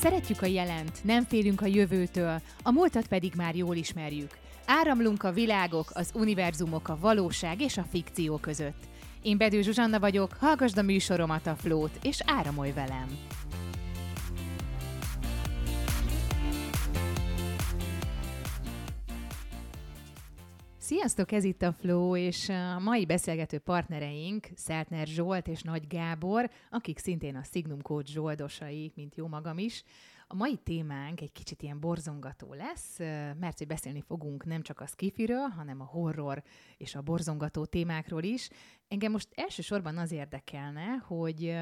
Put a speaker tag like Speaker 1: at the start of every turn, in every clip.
Speaker 1: Szeretjük a jelent, nem félünk a jövőtől, a múltat pedig már jól ismerjük. Áramlunk a világok, az univerzumok, a valóság és a fikció között. Én Bedő Zsuzsanna vagyok, hallgasd a műsoromat a Flót, és áramolj velem! Sziasztok, ez itt a Flow, és a mai beszélgető partnereink Szeltner Zsolt és Nagy Gábor, akik szintén a Signum Coach zsoldosai, mint jó magam is. A mai témánk egy kicsit ilyen borzongató lesz, mert hogy beszélni fogunk nem csak a skifiről, hanem a horror és a borzongató témákról is. Engem most elsősorban az érdekelne, hogy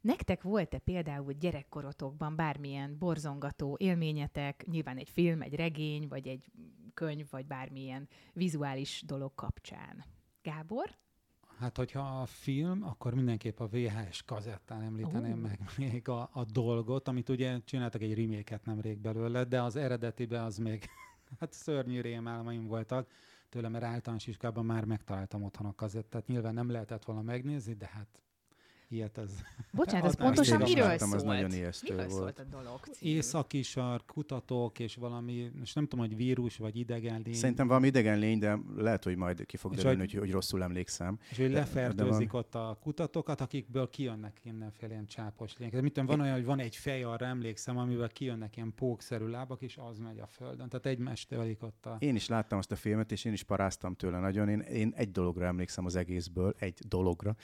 Speaker 1: Nektek volt-e például gyerekkorotokban bármilyen borzongató élményetek, nyilván egy film, egy regény, vagy egy könyv, vagy bármilyen vizuális dolog kapcsán? Gábor?
Speaker 2: Hát, hogyha a film, akkor mindenképp a VHS kazettán említeném uh. meg még a, a dolgot, amit ugye csináltak egy reméket nemrég belőle, de az eredetiben az még hát szörnyű rémálmaim voltak tőle, mert általános iskában már megtaláltam otthon a kazettát. Nyilván nem lehetett volna megnézni, de hát ilyet ez.
Speaker 1: Bocsánat, ez pontosan miről láttam, szólt?
Speaker 3: Ez nagyon ijesztő
Speaker 1: miről
Speaker 3: volt.
Speaker 1: szólt a dolog?
Speaker 2: Északi sark, kutatók és valami, most nem tudom, hogy vírus vagy idegen lény.
Speaker 3: Szerintem valami idegen lény, de lehet, hogy majd ki fog derülni, hogy, hogy rosszul emlékszem.
Speaker 2: És hogy lefertőzik ott a kutatókat, akikből kijönnek mindenféle ilyen csápos lények. Mit tudom, van olyan, hogy van egy fej, arra emlékszem, amivel kijönnek ilyen pókszerű lábak, és az megy a földön. Tehát egymást telik ott a...
Speaker 3: Én is láttam azt a filmet, és én is paráztam tőle nagyon. Én, én egy dologra emlékszem az egészből, egy dologra.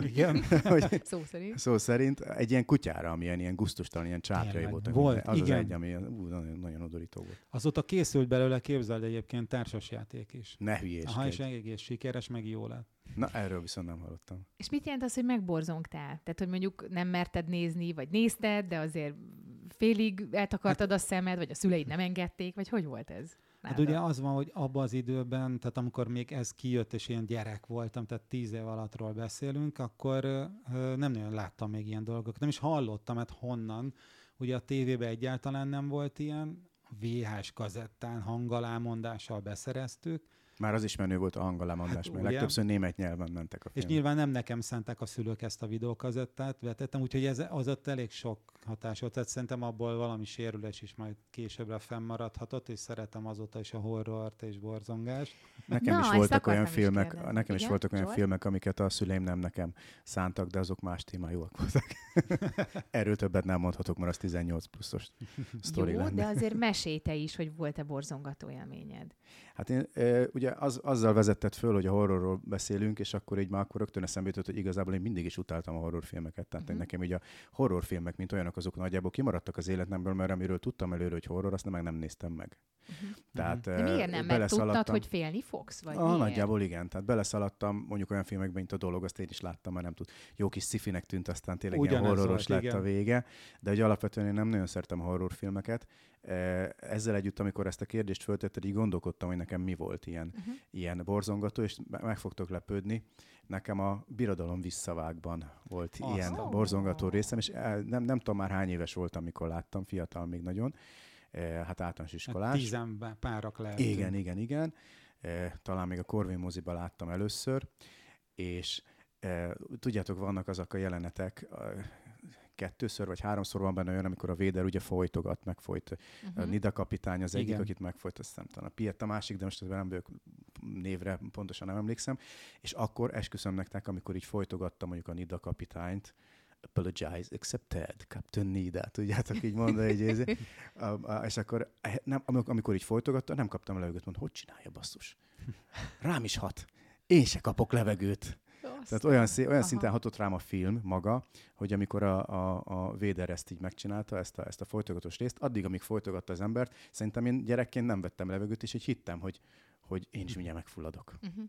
Speaker 2: Igen.
Speaker 1: hogy, szó szerint.
Speaker 3: Szó szerint egy ilyen kutyára, amilyen ilyen gusztustalan, ilyen csápjai voltak.
Speaker 2: Volt,
Speaker 3: az
Speaker 2: igen.
Speaker 3: az egy, ami ú, nagyon, nagyon odorító volt.
Speaker 2: Azóta készült belőle, képzeld egyébként társasjáték is.
Speaker 3: Ne hülyéskedj.
Speaker 2: Aha, és egész sikeres, meg jó lett.
Speaker 3: Na, erről viszont nem hallottam.
Speaker 1: És mit jelent az, hogy megborzongtál? Tehát, hogy mondjuk nem merted nézni, vagy nézted, de azért félig eltakartad a szemed, vagy a szüleid nem engedték, vagy hogy volt ez?
Speaker 2: Hát ugye az van, hogy abban az időben, tehát amikor még ez kijött, és ilyen gyerek voltam, tehát tíz év alattról beszélünk, akkor nem nagyon láttam még ilyen dolgokat. Nem is hallottam, hát honnan. Ugye a tévében egyáltalán nem volt ilyen, VHS kazettán hangalámondással beszereztük,
Speaker 3: már az is menő volt a hangalámondás, hát, mert legtöbbször német nyelven mentek a
Speaker 2: filmek. És nyilván nem nekem szánták a szülők ezt a videókazettát, vetettem, úgyhogy ez, az ott elég sok hatás volt. Tehát szerintem abból valami sérülés is majd későbbre fennmaradhatott, és szeretem azóta is a horrort és borzongást.
Speaker 3: Nekem Na, is voltak olyan filmek, is nekem is voltak olyan filmek, amiket a szüleim nem nekem szántak, de azok más témájúak voltak. Erről többet nem mondhatok, mert az 18 pluszos sztori
Speaker 1: Jó,
Speaker 3: lenne.
Speaker 1: de azért mesélj te is, hogy volt-e borzongató élményed.
Speaker 3: Hát én, ugye az, azzal vezetett föl, hogy a horrorról beszélünk, és akkor így már akkor rögtön eszembe jutott, hogy igazából én mindig is utáltam a horrorfilmeket. Tehát uh-huh. nekem így a horrorfilmek, mint olyanok, azok nagyjából kimaradtak az életemből, mert amiről tudtam előre, hogy horror, azt meg nem néztem meg.
Speaker 1: Uh-huh. Tehát, De miért nem? Mert tudtad, hogy félni fogsz? Vagy
Speaker 3: ah, nagyjából igen. Tehát beleszaladtam mondjuk olyan filmekben, mint a dolog, azt én is láttam, mert nem tud. Jó kis szifinek tűnt, aztán tényleg Ugyanez ilyen horroros lett igen. a vége. De hogy alapvetően én nem nagyon szeretem a horrorfilmeket. Ezzel együtt, amikor ezt a kérdést föltetted, így gondolkodtam, hogy nekem mi volt ilyen, uh-huh. ilyen borzongató, és meg fogtok lepődni. Nekem a Birodalom visszavágban volt Azt. ilyen oh. borzongató részem, és nem, nem tudom már hány éves voltam, amikor láttam, fiatal még nagyon, hát általános iskolás. Hát
Speaker 2: tizen párak lehet.
Speaker 3: Igen, igen, igen. Talán még a Corvin moziba láttam először, és tudjátok, vannak azok a jelenetek, kettőször vagy háromszor van benne olyan, amikor a Véder ugye folytogat, megfolyt. Uh-huh. A Nida kapitány az egyik, Igen. akit megfolyt, azt nem talán a Piet a másik, de most nem névre pontosan nem emlékszem. És akkor esküszöm nektek, amikor így folytogattam mondjuk a Nida kapitányt, apologize, accepted, Captain Nida, tudjátok így mondani, egy, és akkor eh, nem, amikor így folytogatta, nem kaptam levegőt, mondta, hogy csinálja basszus. Rám is hat. Én se kapok levegőt. Tehát olyan, szé- olyan szinten hatott rám a film maga, hogy amikor a, a, a Véder ezt így megcsinálta, ezt a, ezt a folytogatós részt, addig, amíg folytogatta az embert, szerintem én gyerekként nem vettem levegőt, és így hittem, hogy, hogy én is mindjárt megfulladok. Uh-huh.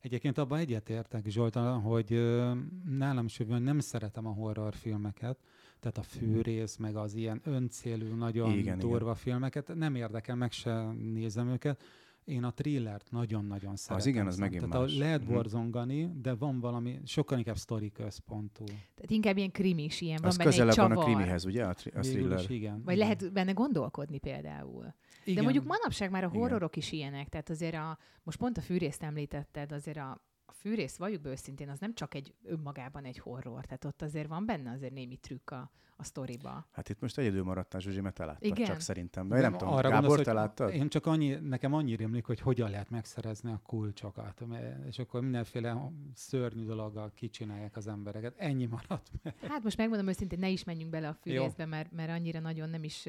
Speaker 2: Egyébként abban egyetértek Zsoltan, hogy ö, nálam is nem szeretem a horrorfilmeket, tehát a fűrész, meg az ilyen öncélű, nagyon igen, durva igen. filmeket, nem érdekel, meg se nézem őket én a thrillert nagyon-nagyon szeretem.
Speaker 3: Az igen, az megint
Speaker 2: Tehát
Speaker 3: más.
Speaker 2: lehet mhm. borzongani, de van valami, sokkal inkább sztori központú.
Speaker 1: Tehát inkább ilyen krimis, ilyen
Speaker 3: az
Speaker 1: van benne egy
Speaker 3: csavar. van a krimihez, ugye? A,
Speaker 2: tri- a thriller. Is, igen.
Speaker 1: Vagy igen. lehet benne gondolkodni például. Igen. De mondjuk manapság már a horrorok igen. is ilyenek, tehát azért a, most pont a fűrészt említetted, azért a fűrész, valljuk be őszintén, az nem csak egy önmagában egy horror, tehát ott azért van benne azért némi trükk a, a sztoriba.
Speaker 3: Hát itt most egyedül maradtál, Zsuzsi, mert te láttad
Speaker 1: Igen.
Speaker 3: csak szerintem. De én nem tudom,
Speaker 2: arra
Speaker 3: Gábor,
Speaker 2: gondolsz,
Speaker 3: te láttad?
Speaker 2: Én csak annyi, nekem annyi rémlik, hogy hogyan lehet megszerezni a kulcsokat, és akkor mindenféle szörnyű dologgal kicsinálják az embereket. Ennyi maradt meg.
Speaker 1: Hát most megmondom őszintén, ne is menjünk bele a fűrészbe, mert, mert annyira nagyon nem is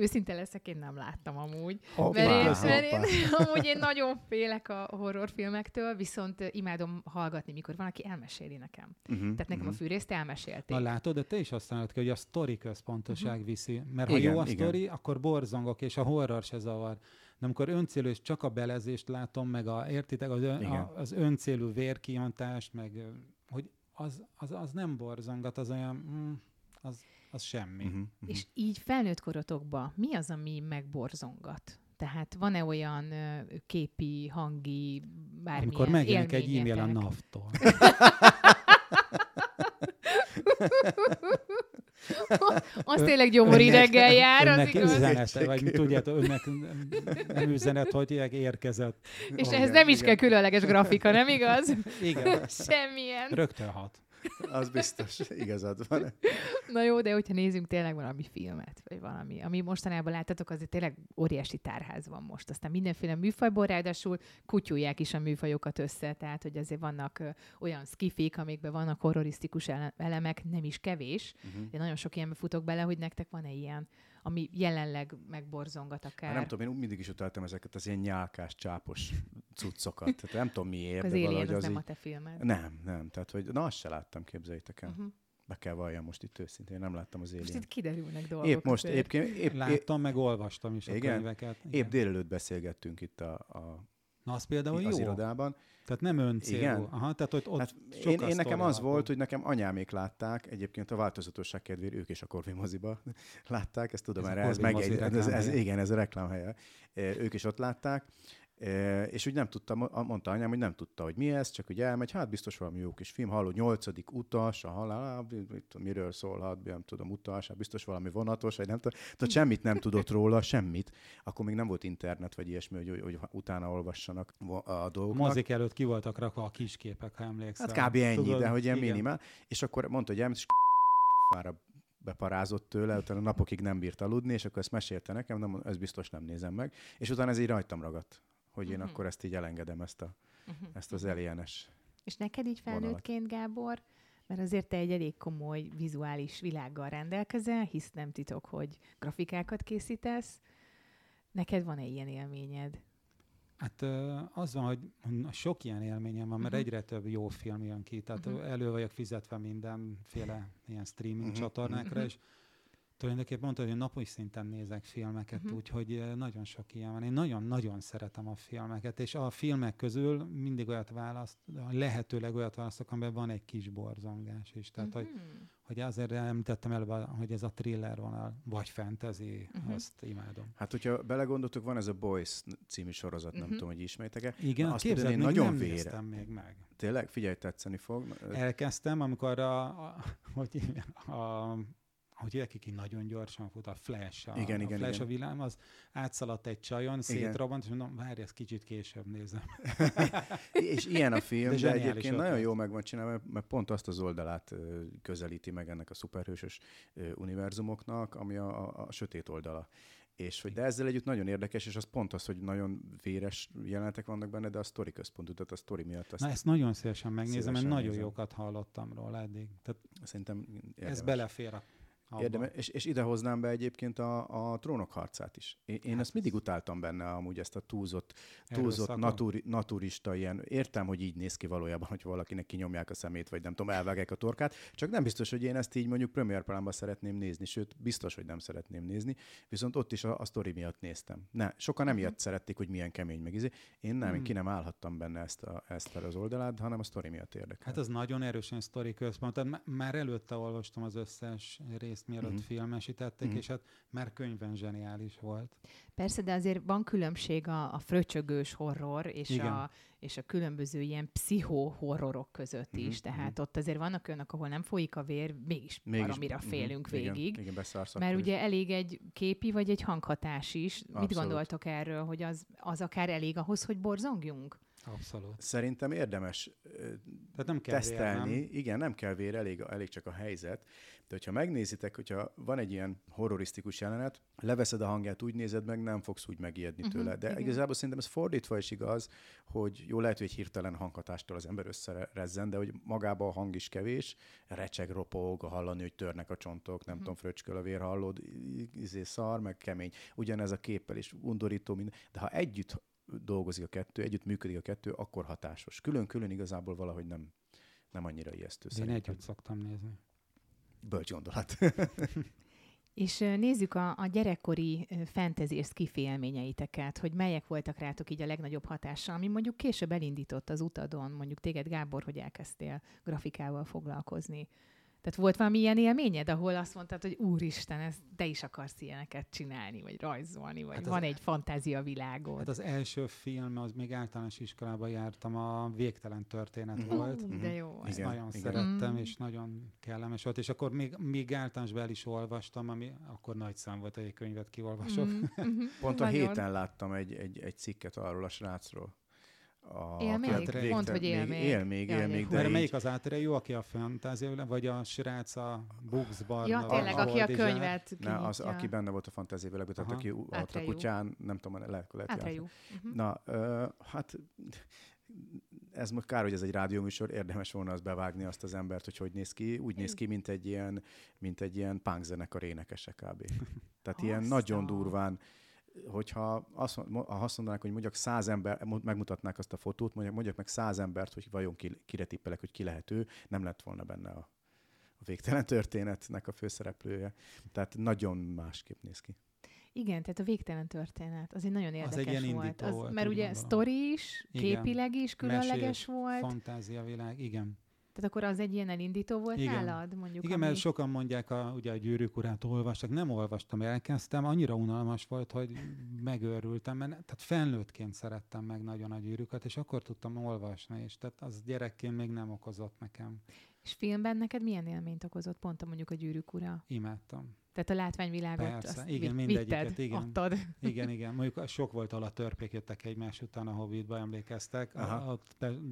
Speaker 1: őszinte leszek, én nem láttam amúgy.
Speaker 3: Hoppá,
Speaker 1: Mert én,
Speaker 3: hoppá.
Speaker 1: mert én, amúgy én nagyon félek a horrorfilmektől, viszont imádom hallgatni, mikor van, aki elmeséli nekem.
Speaker 3: Uh-huh,
Speaker 1: Tehát nekem a fűrészt elmesélték.
Speaker 2: Na látod, de te is azt mondod ki, hogy a sztori központoság
Speaker 1: Mhm.
Speaker 2: viszi. Mert ha
Speaker 3: Igen,
Speaker 2: jó a
Speaker 3: igen.
Speaker 2: sztori, akkor borzongok, és a horror se zavar. De amikor öncélú, és csak a belezést látom, meg a, értitek, az, ön,
Speaker 3: Igen.
Speaker 2: a, az öncélú vérkiontást, meg hogy az, az, az nem borzongat, az olyan, mm, az, az semmi.
Speaker 3: Uh-huh,
Speaker 1: És így felnőtt korotokban mi az, ami megborzongat? Tehát van-e olyan képi, hangi, bármilyen
Speaker 2: Amikor megjelenik egy e-mail a? NAV-tól.
Speaker 1: Az tényleg gyomori reggel jár, az
Speaker 2: önnek
Speaker 1: igaz.
Speaker 2: üzenete, vagy tudjátok, önnek nem üzenet, hogy érkezett.
Speaker 1: És
Speaker 3: Igen,
Speaker 1: ehhez nem is
Speaker 3: igen.
Speaker 1: kell különleges grafika, nem igaz?
Speaker 2: Igen,
Speaker 1: Semmilyen.
Speaker 2: rögtön hat.
Speaker 3: Az biztos, igazad van.
Speaker 1: Na jó, de hogyha nézzünk tényleg valami filmet, vagy valami, ami mostanában láttatok, azért tényleg óriási tárház van most. Aztán mindenféle műfajból ráadásul kutyulják is a műfajokat össze, tehát hogy azért vannak olyan skifik, amikben vannak horrorisztikus ele- elemek, nem is kevés.
Speaker 3: Uh-huh.
Speaker 1: Én nagyon sok ilyenbe futok bele, hogy nektek van-e ilyen, ami jelenleg megborzongat akár.
Speaker 3: Hát nem tudom, én mindig is utáltam ezeket az ilyen nyálkás, csápos cuccokat. Tehát nem tudom miért,
Speaker 1: az
Speaker 3: de
Speaker 1: Alien az
Speaker 3: az
Speaker 1: nem
Speaker 3: így...
Speaker 1: a te filmed.
Speaker 3: Nem, nem. Tehát, hogy na, azt se láttam, képzeljétek el.
Speaker 1: Uh-huh.
Speaker 3: Be kell valljam most itt őszintén, nem láttam az
Speaker 1: Most
Speaker 3: élén.
Speaker 1: itt kiderülnek dolgok.
Speaker 3: Épp most, épp, épp, épp,
Speaker 2: Láttam, meg olvastam is a
Speaker 3: Igen?
Speaker 2: könyveket.
Speaker 3: épp
Speaker 2: Igen.
Speaker 3: délelőtt beszélgettünk itt a, a,
Speaker 2: Na, az például
Speaker 3: az
Speaker 2: jó.
Speaker 3: irodában.
Speaker 2: Tehát nem öncélú.
Speaker 3: Igen?
Speaker 2: Aha, tehát ott, ott
Speaker 3: Hát én, én nekem az volt, hogy nekem anyámék látták, egyébként a változatosság kedvéért ők is a Corvin moziba látták, ezt tudom,
Speaker 2: Ez
Speaker 3: mert ez, meg, ez, ez,
Speaker 2: reklámhelye.
Speaker 3: igen, ez a reklámhelye. Ők is ott látták, és úgy nem tudta, mo- mondta anyám, hogy nem tudta, hogy mi ez, csak úgy elmegy, hát biztos valami jó kis film, halló, nyolcadik utas, a halál, miről szólhat, nem tudom, utas, hát biztos valami vonatos, vagy nem tudom, tehát semmit nem tudott róla, semmit. Akkor még nem volt internet, vagy ilyesmi, hogy, hogy, hogy utána olvassanak a dolgoknak.
Speaker 2: mozik előtt ki voltak rakva a kisképek, ha emlékszel.
Speaker 3: Hát kb. ennyi,
Speaker 2: Tudod,
Speaker 3: de hogy ilyen
Speaker 2: igen.
Speaker 3: minimál. És akkor mondta, hogy elment, és fára beparázott tőle, utána napokig nem bírt aludni, és akkor ezt mesélte nekem, nem, ez biztos nem nézem meg. És utána ez így rajtam ragadt, hogy én
Speaker 1: Mhm.
Speaker 3: akkor ezt így elengedem, ezt, a,
Speaker 1: Uh-huh.
Speaker 3: ezt az alienes.
Speaker 1: És neked így
Speaker 3: vonalat.
Speaker 1: felnőttként, Gábor, mert azért te egy elég komoly vizuális világgal rendelkezel, hisz nem titok, hogy grafikákat készítesz. Neked van-e ilyen élményed?
Speaker 2: Hát az van, hogy sok ilyen élményem van, mert
Speaker 1: Mhm.
Speaker 2: egyre több jó film jön ki, tehát
Speaker 1: Mhm.
Speaker 2: elő vagyok fizetve mindenféle ilyen streaming
Speaker 3: Mhm.
Speaker 2: csatornákra,
Speaker 1: Mhm.
Speaker 2: és tulajdonképpen mondtad, hogy napi szinten nézek filmeket,
Speaker 1: Mhm.
Speaker 2: úgyhogy ö, nagyon sok ilyen van. Én nagyon-nagyon szeretem a filmeket, és a filmek közül mindig olyat választ, lehetőleg olyat választok, amiben van egy kis borzongás is. Tehát, hogy,
Speaker 1: Mhm.
Speaker 2: hogy azért említettem előbb, hogy ez a thriller vonal, vagy fantasy,
Speaker 1: Mhm.
Speaker 2: azt imádom.
Speaker 3: Hát, hogyha belegondoltok, van ez a Boys című sorozat, nem
Speaker 1: Mhm.
Speaker 3: tudom, hogy ismeritek-e.
Speaker 2: Igen,
Speaker 3: Na, azt
Speaker 2: képzeld,
Speaker 3: tudod, én
Speaker 2: még
Speaker 3: nagyon
Speaker 2: nem
Speaker 3: vére.
Speaker 2: néztem még meg.
Speaker 3: Tényleg? Figyelj, tetszeni fog.
Speaker 2: Elkezdtem, amikor a, a hogy, hívják, a hogy hívják, ki nagyon gyorsan fut, a Flash, a,
Speaker 3: Igen,
Speaker 2: a
Speaker 3: igen,
Speaker 2: Flash
Speaker 3: igen.
Speaker 2: a villám, az átszaladt egy csajon, szétrobbant, és mondom, várj, ezt kicsit később nézem.
Speaker 3: És ilyen a film,
Speaker 2: De
Speaker 3: de, egyébként nagyon jó meg van csinálva, mert- pont azt az oldalát közelíti meg ennek a szuperhősös univerzumoknak, ami a, a, a sötét oldala. És hogy de ezzel együtt nagyon érdekes, és az pont az, hogy nagyon véres jelenetek vannak benne, de a sztori központú, tehát a sztori miatt azt
Speaker 2: Na ezt nagyon szívesen megnézem,
Speaker 3: Szívesen
Speaker 2: mert nagyon
Speaker 3: nézem.
Speaker 2: jókat hallottam róla eddig. Tehát
Speaker 3: szerintem érdemes.
Speaker 2: ez belefér a abba.
Speaker 3: Érdemes, és, és ide hoznám be egyébként a, a trónok harcát is. Én, én
Speaker 2: Hát
Speaker 3: ezt mindig utáltam benne amúgy ezt a túlzott, túlzott naturi, naturista ilyen. Értem, hogy így néz ki valójában, hogy valakinek kinyomják a szemét, vagy nem tudom, elvágják a torkát, csak nem biztos, hogy én ezt így mondjuk Premier plánban szeretném nézni, sőt, biztos, hogy nem szeretném nézni, viszont ott is a, a sztori miatt néztem. Ne, sokan nem ilyet szerették, hogy milyen kemény meg izé. Én nem,
Speaker 2: Hmm.
Speaker 3: ki nem állhattam benne ezt, a, ezt az oldalát, hanem a sztori miatt érdekel.
Speaker 2: Hát az nagyon erősen sztori központ. Már előtte olvastam az összes részt, mielőtt
Speaker 3: Mhm.
Speaker 2: uh-huh. filmesítették,
Speaker 3: Mhm.
Speaker 2: és hát már könyvben zseniális volt.
Speaker 1: Persze, de azért van különbség a, a fröcsögős horror és
Speaker 2: Igen.
Speaker 1: a, és a különböző ilyen pszicho-horrorok között is. Tehát ott azért vannak olyanok, ahol nem folyik a vér, mégis, mégis baromira
Speaker 3: mhm,
Speaker 1: félünk
Speaker 3: igen,
Speaker 1: végig.
Speaker 3: Igen, beszarsz
Speaker 1: Mert
Speaker 3: akkor is.
Speaker 1: ugye elég egy képi vagy egy hanghatás is. Mit
Speaker 3: Abszolút.
Speaker 1: gondoltok erről, hogy az, az akár elég ahhoz, hogy borzongjunk?
Speaker 2: Abszolút.
Speaker 3: Szerintem érdemes
Speaker 2: Tehát nem kell
Speaker 3: tesztelni.
Speaker 2: Vér, nem?
Speaker 3: Igen, nem kell vér, elég, elég csak a helyzet. De hogyha megnézitek, hogyha van egy ilyen horrorisztikus jelenet, leveszed a hangját, úgy nézed meg, nem fogsz úgy megijedni uh-huh, tőle. De igen. igazából szerintem ez fordítva is igaz, hogy jó, lehet, hogy egy hirtelen hanghatástól az ember összerezzen, de hogy magában a hang is kevés, recseg, ropog, hallani, hogy törnek a csontok, nem uh-huh. tudom, fröcsköl a vér, hallod, izé szar, meg kemény. Ugyanez a képpel is undorító, minden. de ha együtt dolgozik a kettő, együtt működik a kettő, akkor hatásos. Külön-külön igazából valahogy nem, nem annyira ijesztő.
Speaker 2: Én szerintem. együtt szoktam nézni.
Speaker 3: Bölcs gondolat.
Speaker 1: És nézzük a, a gyerekkori fantasy és skifi élményeiteket, hogy melyek voltak rátok így a legnagyobb hatással, ami mondjuk később elindított az utadon, mondjuk téged Gábor, hogy elkezdtél grafikával foglalkozni. Tehát volt valami ilyen élményed, ahol azt mondtad, hogy úristen, ez, te is akarsz ilyeneket csinálni, vagy rajzolni, vagy hát van egy fantázia világod.
Speaker 2: Hát az első film, az még általános iskolában jártam, a Végtelen történet mm. volt.
Speaker 1: Uh, de jó.
Speaker 2: Ezt igen, nagyon igen. szerettem, mm. és nagyon kellemes volt. És akkor még, még általánosban el is olvastam, ami akkor nagy szám volt, hogy egy könyvet kiolvasok. Mm.
Speaker 3: Pont a héten láttam egy, egy, egy cikket arról a srácról
Speaker 1: a, él még? Végtelen, Mondd, hogy él még.
Speaker 3: Él még, él még.
Speaker 2: De melyik az átire jó, aki a fantázia, vagy a srác a Bugs Barna?
Speaker 1: Ja, tényleg, aki a könyvet
Speaker 3: Ne, az, aki benne volt a fantázia világban, tehát aki ott a kutyán, nem tudom, lehet, lehet.
Speaker 1: Uh-huh.
Speaker 3: Na, uh, hát ez most kár, hogy ez egy rádióműsor, érdemes volna az bevágni azt az embert, hogy hogy néz ki. Úgy néz ki, mint egy ilyen, mint egy ilyen punk zenekar énekese kb. Tehát ilyen nagyon durván hogyha azt, ha azt mondanák, hogy mondjak száz ember, megmutatnák azt a fotót, mondjak, mondjak meg száz embert, hogy vajon ki, kire tippelek, hogy ki lehet ő, nem lett volna benne a, a végtelen történetnek a főszereplője. Tehát nagyon másképp néz ki.
Speaker 1: Igen, tehát a végtelen történet, az egy nagyon érdekes
Speaker 2: az egy
Speaker 1: volt.
Speaker 2: Az, volt.
Speaker 1: Mert ugye sztori is, képileg is különleges Mesés, volt.
Speaker 2: fantáziavilág, igen.
Speaker 1: Tehát akkor az egy ilyen elindító volt Igen. nálad? Mondjuk,
Speaker 2: Igen, ami... mert sokan mondják, a, ugye a gyűrűk urát olvastak, nem olvastam, elkezdtem, annyira unalmas volt, hogy megőrültem, mert tehát felnőttként szerettem meg nagyon a gyűrűket, és akkor tudtam olvasni, és tehát az gyerekként még nem okozott nekem.
Speaker 1: És filmben neked milyen élményt okozott pont a mondjuk a gyűrűk ura?
Speaker 2: Imádtam.
Speaker 1: Tehát a látványvilágot
Speaker 2: Persze, azt igen, mindegyiket,
Speaker 1: vitted,
Speaker 2: igen.
Speaker 1: adtad.
Speaker 2: Igen, igen. Mondjuk sok volt, ahol a törpék jöttek egymás után a Hobbitba, emlékeztek. A,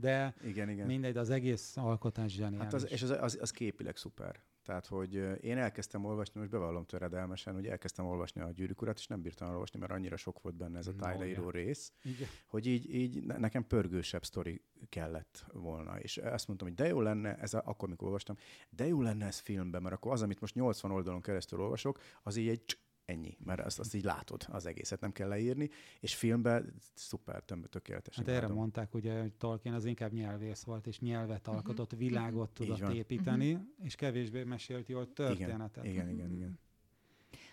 Speaker 2: de
Speaker 3: igen, igen.
Speaker 2: mindegy, az egész alkotás zseniális. Hát
Speaker 3: az, és az, az, az képileg szuper. Tehát, hogy én elkezdtem olvasni, most bevallom töredelmesen, hogy elkezdtem olvasni a gyűrűk urat, és nem bírtam olvasni, mert annyira sok volt benne ez a tájleíró no, rész, Igen. hogy így, így nekem pörgősebb sztori kellett volna. És azt mondtam, hogy de jó lenne, ez a, akkor, mikor olvastam, de jó lenne ez filmben, mert akkor az, amit most 80 oldalon keresztül olvasok, az így egy ennyi, mert azt, azt így látod az egészet, nem kell leírni, és filmben szuper, tökéletes.
Speaker 2: Hát erre mondták ugye, hogy Tolkien az inkább nyelvész volt, és nyelvet mhm. alkotott, uh-huh. világot tudott építeni, uh-huh. és kevésbé mesélt jól történetet.
Speaker 3: Igen, igen, igen. igen.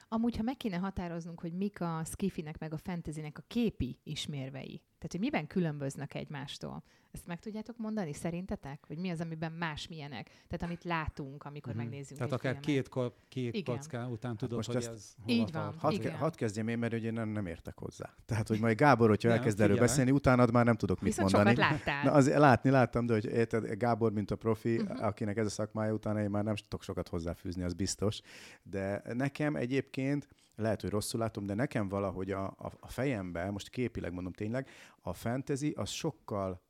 Speaker 1: Amúgy, ha meg kéne határoznunk, hogy mik a skifinek meg a fantasynek a képi ismérvei, tehát hogy miben különböznek egymástól, ezt meg tudjátok mondani szerintetek? Vagy mi az, amiben más milyenek? Tehát amit látunk, amikor mm-hmm. megnézzük
Speaker 2: Tehát akár filmet. két, ko- két igen. kocká után hát tudod, hát hogy ez
Speaker 1: Így van,
Speaker 3: hadd, ke- hadd kezdjem én, mert ugye nem, nem értek hozzá. Tehát, hogy majd Gábor, hogyha nem, elkezd erről beszélni, utána már nem tudok mit
Speaker 1: Viszont
Speaker 3: mondani.
Speaker 1: láttál.
Speaker 3: Na, az, látni láttam, de hogy érted, Gábor, mint a profi, uh-huh. akinek ez a szakmája utána én már nem tudok sokat hozzáfűzni, az biztos. De nekem egyébként lehet, hogy rosszul látom, de nekem valahogy a, a, a fejemben, most képileg mondom tényleg, a fantasy az sokkal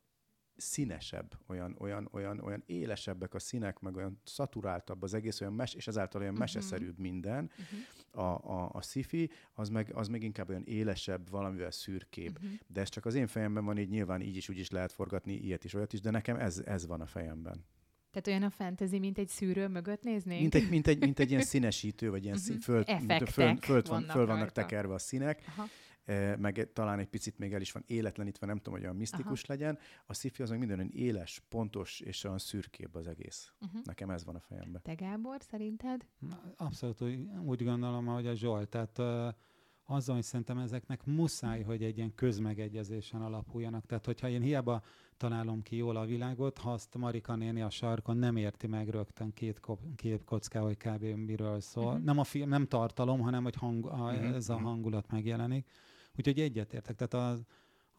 Speaker 3: színesebb, olyan, olyan, olyan, olyan élesebbek a színek, meg olyan szaturáltabb az egész, olyan mes, és ezáltal olyan uh-huh. meseszerűbb minden. Uh-huh. A, a, a sci az meg, az meg inkább olyan élesebb, valamivel szürkébb. Uh-huh. De ez csak az én fejemben van, így nyilván így is úgy is lehet forgatni, ilyet is, olyat is, de nekem ez, ez van a fejemben.
Speaker 1: Tehát olyan a fantasy, mint egy szűrő mögött néznénk?
Speaker 3: Mint egy, mint egy, mint egy ilyen színesítő, vagy ilyen uh-huh. föl, föl, föl, van, föl vannak tekerve a színek. Aha meg talán egy picit még el is van életlenítve, nem tudom, hogy olyan misztikus Aha. legyen. A sci az meg minden olyan éles, pontos és olyan szürkébb az egész. Uh-huh. Nekem ez van a fejemben.
Speaker 1: Te Gábor, szerinted?
Speaker 2: Abszolút úgy gondolom, ahogy a Zsolt. Tehát azzal, hogy szerintem ezeknek muszáj, hogy egy ilyen közmegegyezésen alapuljanak. Tehát, hogyha én hiába találom ki jól a világot, ha azt Marika néni a sarkon nem érti meg rögtön két, két kocká, hogy kb. miről szól. Uh-huh. Nem a film, nem tartalom, hanem hogy hang, a, uh-huh. ez a hangulat megjelenik. Úgyhogy egyetértek. Tehát a,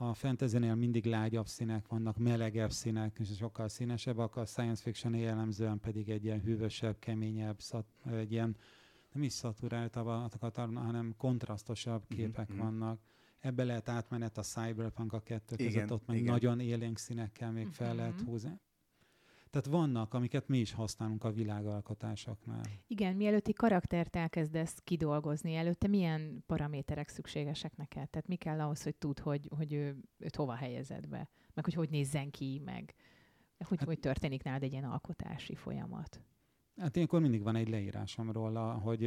Speaker 2: a fantasy mindig lágyabb színek vannak, melegebb színek, és sokkal színesebbek, a science fiction jellemzően pedig egy ilyen hűvösebb, keményebb, szat, egy ilyen nem is szaturált hanem kontrasztosabb mhm, képek mm-hmm. vannak. ebbe lehet átmenet a Cyberpunk a kettő között, igen, ott meg igen. nagyon élénk színekkel még fel uh-huh. lehet húzni. Tehát vannak, amiket mi is használunk a világalkotásoknál.
Speaker 1: Igen, mielőtt egy karaktert elkezdesz kidolgozni, előtte milyen paraméterek szükségesek neked? Tehát mi kell ahhoz, hogy tud, hogy, hogy ő, őt hova helyezed be? Meg hogy hogy nézzen ki, meg hogy, hát, hogy történik nálad egy ilyen alkotási folyamat?
Speaker 2: Hát ilyenkor mindig van egy leírásom róla, hogy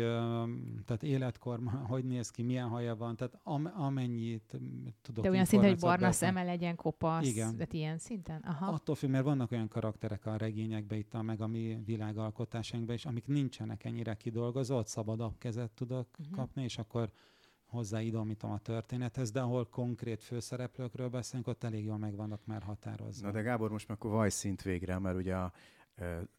Speaker 2: tehát életkor, hogy néz ki, milyen haja van, tehát am, amennyit tudok.
Speaker 1: De olyan szinten, hogy barna szeme legyen, kopasz, Igen. tehát ilyen szinten?
Speaker 2: Aha. Attól függ, mert vannak olyan karakterek a regényekben, itt a, meg a mi világalkotásainkban is, amik nincsenek ennyire kidolgozott, szabadabb kezet tudok uh-huh. kapni, és akkor hozzáidomítom a történethez, de ahol konkrét főszereplőkről beszélünk, ott elég jól meg vannak már határozva.
Speaker 3: Na de Gábor, most már akkor vaj szint végre, mert ugye a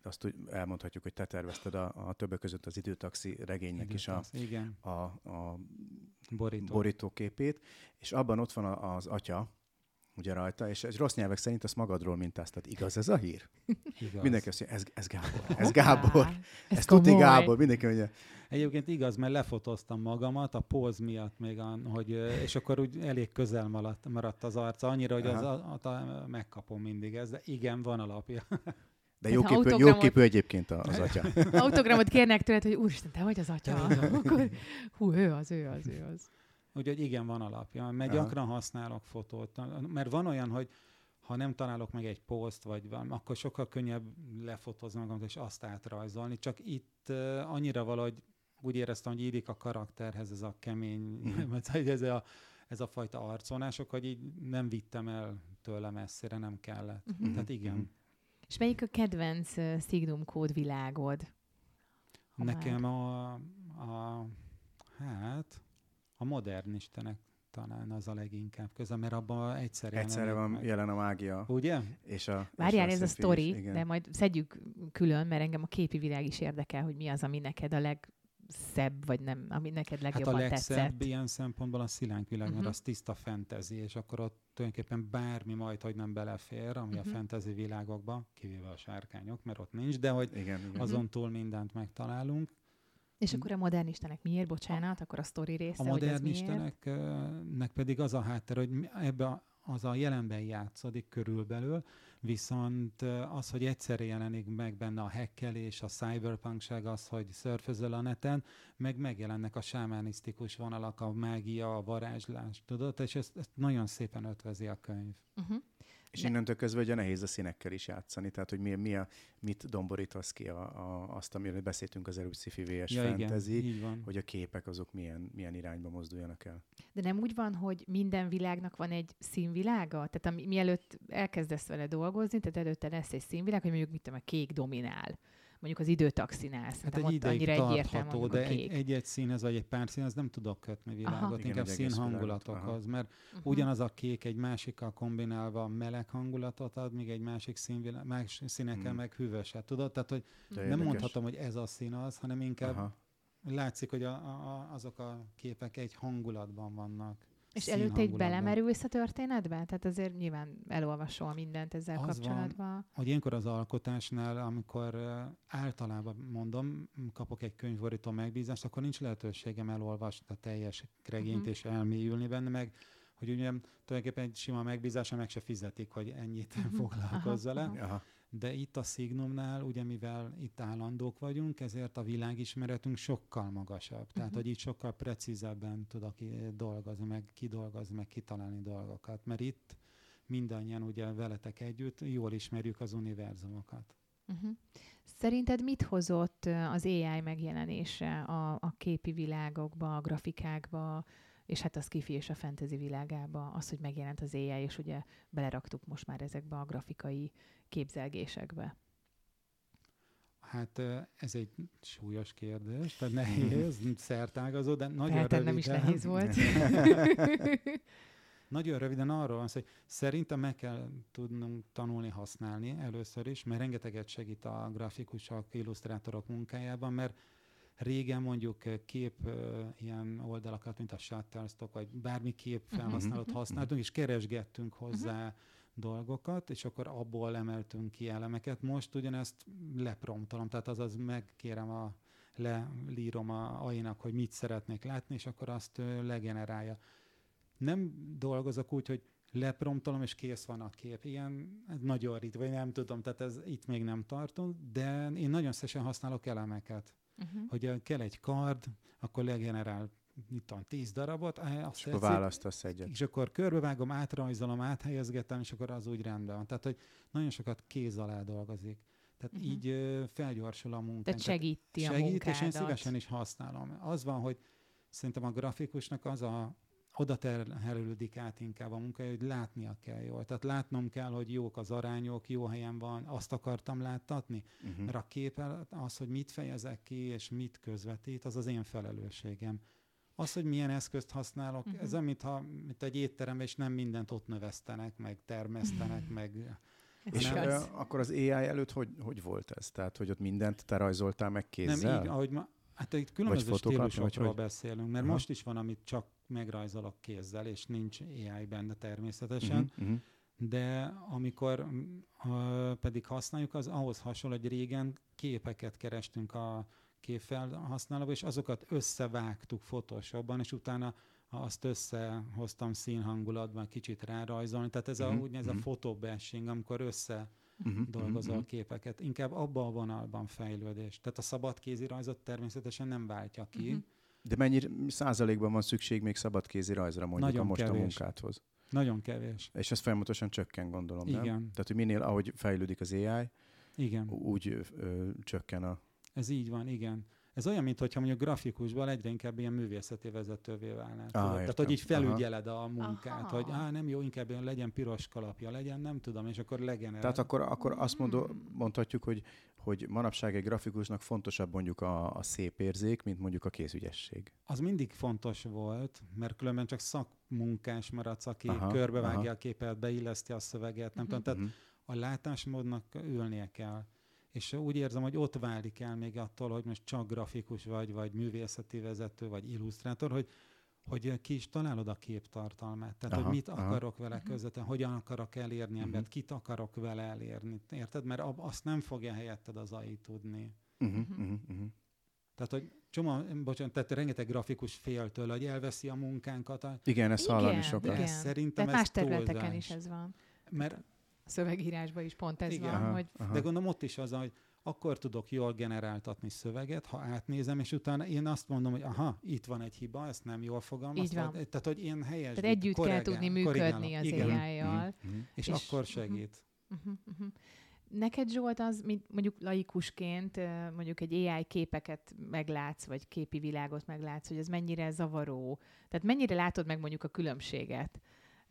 Speaker 3: azt úgy elmondhatjuk, hogy te tervezted a, a többek között az időtaxi regénynek Időtax, is a, igen. a, a Borító. borítóképét, és abban ott van az atya, ugye rajta, és egy rossz nyelvek szerint azt magadról mintáztat. Igaz ez a hír? Igaz. Mindenki azt mondja, ez, ez Gábor, ez Gábor, ez, ez tuti Gábor, mindenki mondja.
Speaker 2: Egyébként igaz, mert lefotóztam magamat a póz miatt még, hogy, és akkor úgy elég közel maradt, maradt az arca, annyira, hogy az a, a, a, megkapom mindig ez, de igen, van alapja.
Speaker 3: De jó képű, autogramot... jó képű egyébként az atya.
Speaker 1: Autogramot kérnek tőled, hogy úristen, te vagy az atya. Akkor, hú, ő az, ő az, ő az.
Speaker 2: Úgyhogy igen, van alapja. Mert Aha. gyakran használok fotót. Mert van olyan, hogy ha nem találok meg egy poszt, vagy van, akkor sokkal könnyebb lefotózni magam, és azt átrajzolni. Csak itt uh, annyira valahogy úgy éreztem, hogy írik a karakterhez ez a kemény, mm. ez, a, ez a fajta arconások, hogy így nem vittem el tőle messzire, nem kellett. Mm-hmm. Tehát igen. Mm.
Speaker 1: És melyik a kedvenc uh, Signum kód világod?
Speaker 2: Nekem a, a, hát, a modern istenek talán az a leginkább köze, mert abban egyszer
Speaker 3: Egyszerre van meg. jelen a mágia.
Speaker 2: Ugye?
Speaker 1: És a, Várjál, és a ez a sztori, de majd szedjük külön, mert engem a képi világ is érdekel, hogy mi az, ami neked a leg szebb, vagy nem, ami neked legjobban
Speaker 2: hát a legszebb
Speaker 1: tetszett?
Speaker 2: ilyen szempontból a szilánk világ, uh-huh. mert mhm. az tiszta fentezi, és akkor ott tulajdonképpen bármi majd, hogy nem belefér, ami uh-huh. a mhm. fentezi világokba, kivéve a sárkányok, mert ott nincs, de hogy igen, igen. azon túl mindent megtalálunk.
Speaker 1: És akkor a modern istenek miért, bocsánat, a, akkor a sztori része,
Speaker 2: A modern isteneknek pedig az a háttér, hogy ebbe az a jelenben játszódik körülbelül, viszont az, hogy egyszerre jelenik meg benne a hekkelés, a cyberpunkság, az, hogy szörfözöl a neten, meg megjelennek a sámánisztikus vonalak, a mágia, a varázslás, tudod? És ezt, ezt nagyon szépen ötvezi a könyv. Uh-huh.
Speaker 3: És innentől kezdve ugye nehéz a színekkel is játszani, tehát hogy mi, mi a, mit domborítasz ki a, a, azt, amiről beszéltünk az előbb sci VS ja, fantasy, igen, hogy a képek azok milyen, milyen irányba mozduljanak el.
Speaker 1: De nem úgy van, hogy minden világnak van egy színvilága? Tehát ami, mielőtt elkezdesz vele dolgozni, tehát előtte lesz egy színvilág, hogy mondjuk mit tudom, a kék dominál mondjuk az időtaxinál. Hát egy ott annyira egyértelmű
Speaker 2: de egy-egy színhez vagy egy pár színhez nem tudok kötni világot, Aha. inkább szín hangulatokhoz, mert uh-huh. ugyanaz a kék egy másikkal kombinálva meleg hangulatot ad, míg egy másik színvilá- más színekkel hmm. meg hűvöset, tudod? Tehát, hogy de nem érdekes. mondhatom, hogy ez a szín az, hanem inkább Aha. látszik, hogy a, a, azok a képek egy hangulatban vannak.
Speaker 1: És előtte egy belemerülsz a történetbe? Tehát azért nyilván elolvasol mindent ezzel az kapcsolatban. Van,
Speaker 2: hogy ilyenkor az alkotásnál, amikor általában mondom, kapok egy könyvborító megbízást, akkor nincs lehetőségem elolvasni a teljes regényt uh-huh. és elmélyülni benne, meg hogy ugye tulajdonképpen egy sima megbízása meg se fizetik, hogy ennyit uh-huh. foglalkozza le. Aha de itt a Signumnál, ugye mivel itt állandók vagyunk, ezért a világismeretünk sokkal magasabb. Uh-huh. Tehát, hogy itt sokkal precízebben tudok dolgozni, meg kidolgozni, meg kitalálni dolgokat. Mert itt mindannyian ugye veletek együtt jól ismerjük az univerzumokat. Uh-huh.
Speaker 1: Szerinted mit hozott az AI megjelenése a, a képi világokba, a grafikákba, és hát a skifi és a fantasy világába, az, hogy megjelent az AI, és ugye beleraktuk most már ezekbe a grafikai képzelgésekbe?
Speaker 2: Hát ez egy súlyos kérdés, tehát nehéz, szertágazó, de nagyon
Speaker 1: röviden... nem is nehéz volt.
Speaker 2: nagyon röviden arról van hogy szerintem meg kell tudnunk tanulni használni először is, mert rengeteget segít a grafikusok, illusztrátorok munkájában, mert régen mondjuk kép ilyen oldalakat, mint a Shutterstock, vagy bármi kép mhm. felhasználót használtunk, és keresgettünk hozzá uh-huh dolgokat, és akkor abból emeltünk ki elemeket. Most ugyanezt lepromptolom, tehát azaz megkérem a lelírom a AI-nak, hogy mit szeretnék látni, és akkor azt legenerálja. nem dolgozok úgy, hogy lepromptolom, és kész van a kép. Ilyen nagyon rit, vagy nem tudom, tehát ez itt még nem tartunk, de én nagyon szesen használok elemeket. Uh-huh. Hogy kell egy kard, akkor legenerál mit tudom, tíz darabot,
Speaker 3: azt és akkor választasz egyet.
Speaker 2: És akkor körbevágom, átrajzolom, áthelyezgetem, és akkor az úgy rendben van. Tehát, hogy nagyon sokat kéz alá dolgozik. Tehát uh-huh. így felgyorsul a munka.
Speaker 1: Tehát segíti
Speaker 2: a
Speaker 1: segít,
Speaker 2: és én szívesen is használom. Az van, hogy szerintem a grafikusnak az a oda terhelődik át inkább a munka, hogy látnia kell jól. Tehát látnom kell, hogy jók az arányok, jó helyen van, azt akartam láttatni. Uh-huh. Mert a kép az, hogy mit fejezek ki, és mit közvetít, az az én felelősségem. Az, hogy milyen eszközt használok, uh-huh. ez amit ha mint egy étteremben, és nem mindent ott növesztenek, meg termesztenek, meg...
Speaker 3: És hanem, akkor az AI előtt hogy, hogy volt ez? Tehát, hogy ott mindent te rajzoltál meg kézzel?
Speaker 2: Nem így, ahogy ma, hát itt különböző stílusokról vagy beszélünk, mert Aha. most is van, amit csak megrajzolok kézzel, és nincs AI benne természetesen, uh-huh, uh-huh. de amikor uh, pedig használjuk, az ahhoz hasonló, hogy régen képeket kerestünk a képfelhasználóba, és azokat összevágtuk Photoshopban, és utána azt összehoztam színhangulatban, kicsit rárajzolni. Tehát ez uh-huh, a, úgy ez uh-huh. a photobashing, amikor össze uh-huh, dolgozol uh-huh. képeket. Inkább abban a vonalban fejlődés. Tehát a szabadkézi rajzot természetesen nem váltja ki. Uh-huh.
Speaker 3: De mennyi százalékban van szükség még szabadkézi rajzra mondjuk Nagyon a most kevés. a munkádhoz?
Speaker 2: Nagyon kevés.
Speaker 3: És ez folyamatosan csökken, gondolom,
Speaker 2: Igen.
Speaker 3: nem? Tehát, hogy minél, ahogy fejlődik az AI,
Speaker 2: Igen.
Speaker 3: úgy ö, ö, csökken a
Speaker 2: ez így van, igen. Ez olyan, mintha mondjuk grafikusban egyre inkább ilyen művészeti vezetővé válnál. Ah, Tehát, hogy így felügyeled Aha. a munkát, Aha. hogy á, nem jó, inkább ilyen legyen piros kalapja, legyen, nem tudom, és akkor legyen.
Speaker 3: Tehát akkor, akkor azt mondó, mondhatjuk, hogy, hogy manapság egy grafikusnak fontosabb mondjuk a, a szép érzék, mint mondjuk a kézügyesség.
Speaker 2: Az mindig fontos volt, mert különben csak szakmunkás maradsz, aki aha, körbevágja aha. a képet, beilleszti a szöveget, nem uh-huh. tudom. Tehát uh-huh. a látásmódnak ülnie kell és úgy érzem, hogy ott válik el még attól, hogy most csak grafikus vagy, vagy művészeti vezető, vagy illusztrátor, hogy, hogy ki is találod a képtartalmát. Tehát, aha, hogy mit aha. akarok vele közvetlen, hogyan akarok elérni uh-huh. embert, kit akarok vele elérni. Érted? Mert azt nem fogja helyetted az AI tudni. Uh-huh, uh-huh, uh-huh. Tehát, hogy csomó, bocsánat, tehát rengeteg grafikus féltől, hogy elveszi a munkánkat. A...
Speaker 3: Igen, ezt hallani sokat.
Speaker 1: Igen. Szerintem tehát ez más területeken is ez van.
Speaker 2: Mert
Speaker 1: szövegírásban is pont ez Igen. van.
Speaker 2: Aha,
Speaker 1: hogy...
Speaker 2: aha. De gondolom ott is az, hogy akkor tudok jól generáltatni szöveget, ha átnézem, és utána én azt mondom, hogy aha, itt van egy hiba, ezt nem jól fogalmaztam. Tehát, hogy én helyes.
Speaker 1: Tehát együtt korrigál, kell tudni működni az AI-jal.
Speaker 2: Mm-hmm. És, és akkor segít.
Speaker 1: Uh-huh, uh-huh. Neked Zsolt az, mint mondjuk laikusként, mondjuk egy AI képeket meglátsz, vagy képi világot meglátsz, hogy ez mennyire zavaró? Tehát mennyire látod meg mondjuk a különbséget?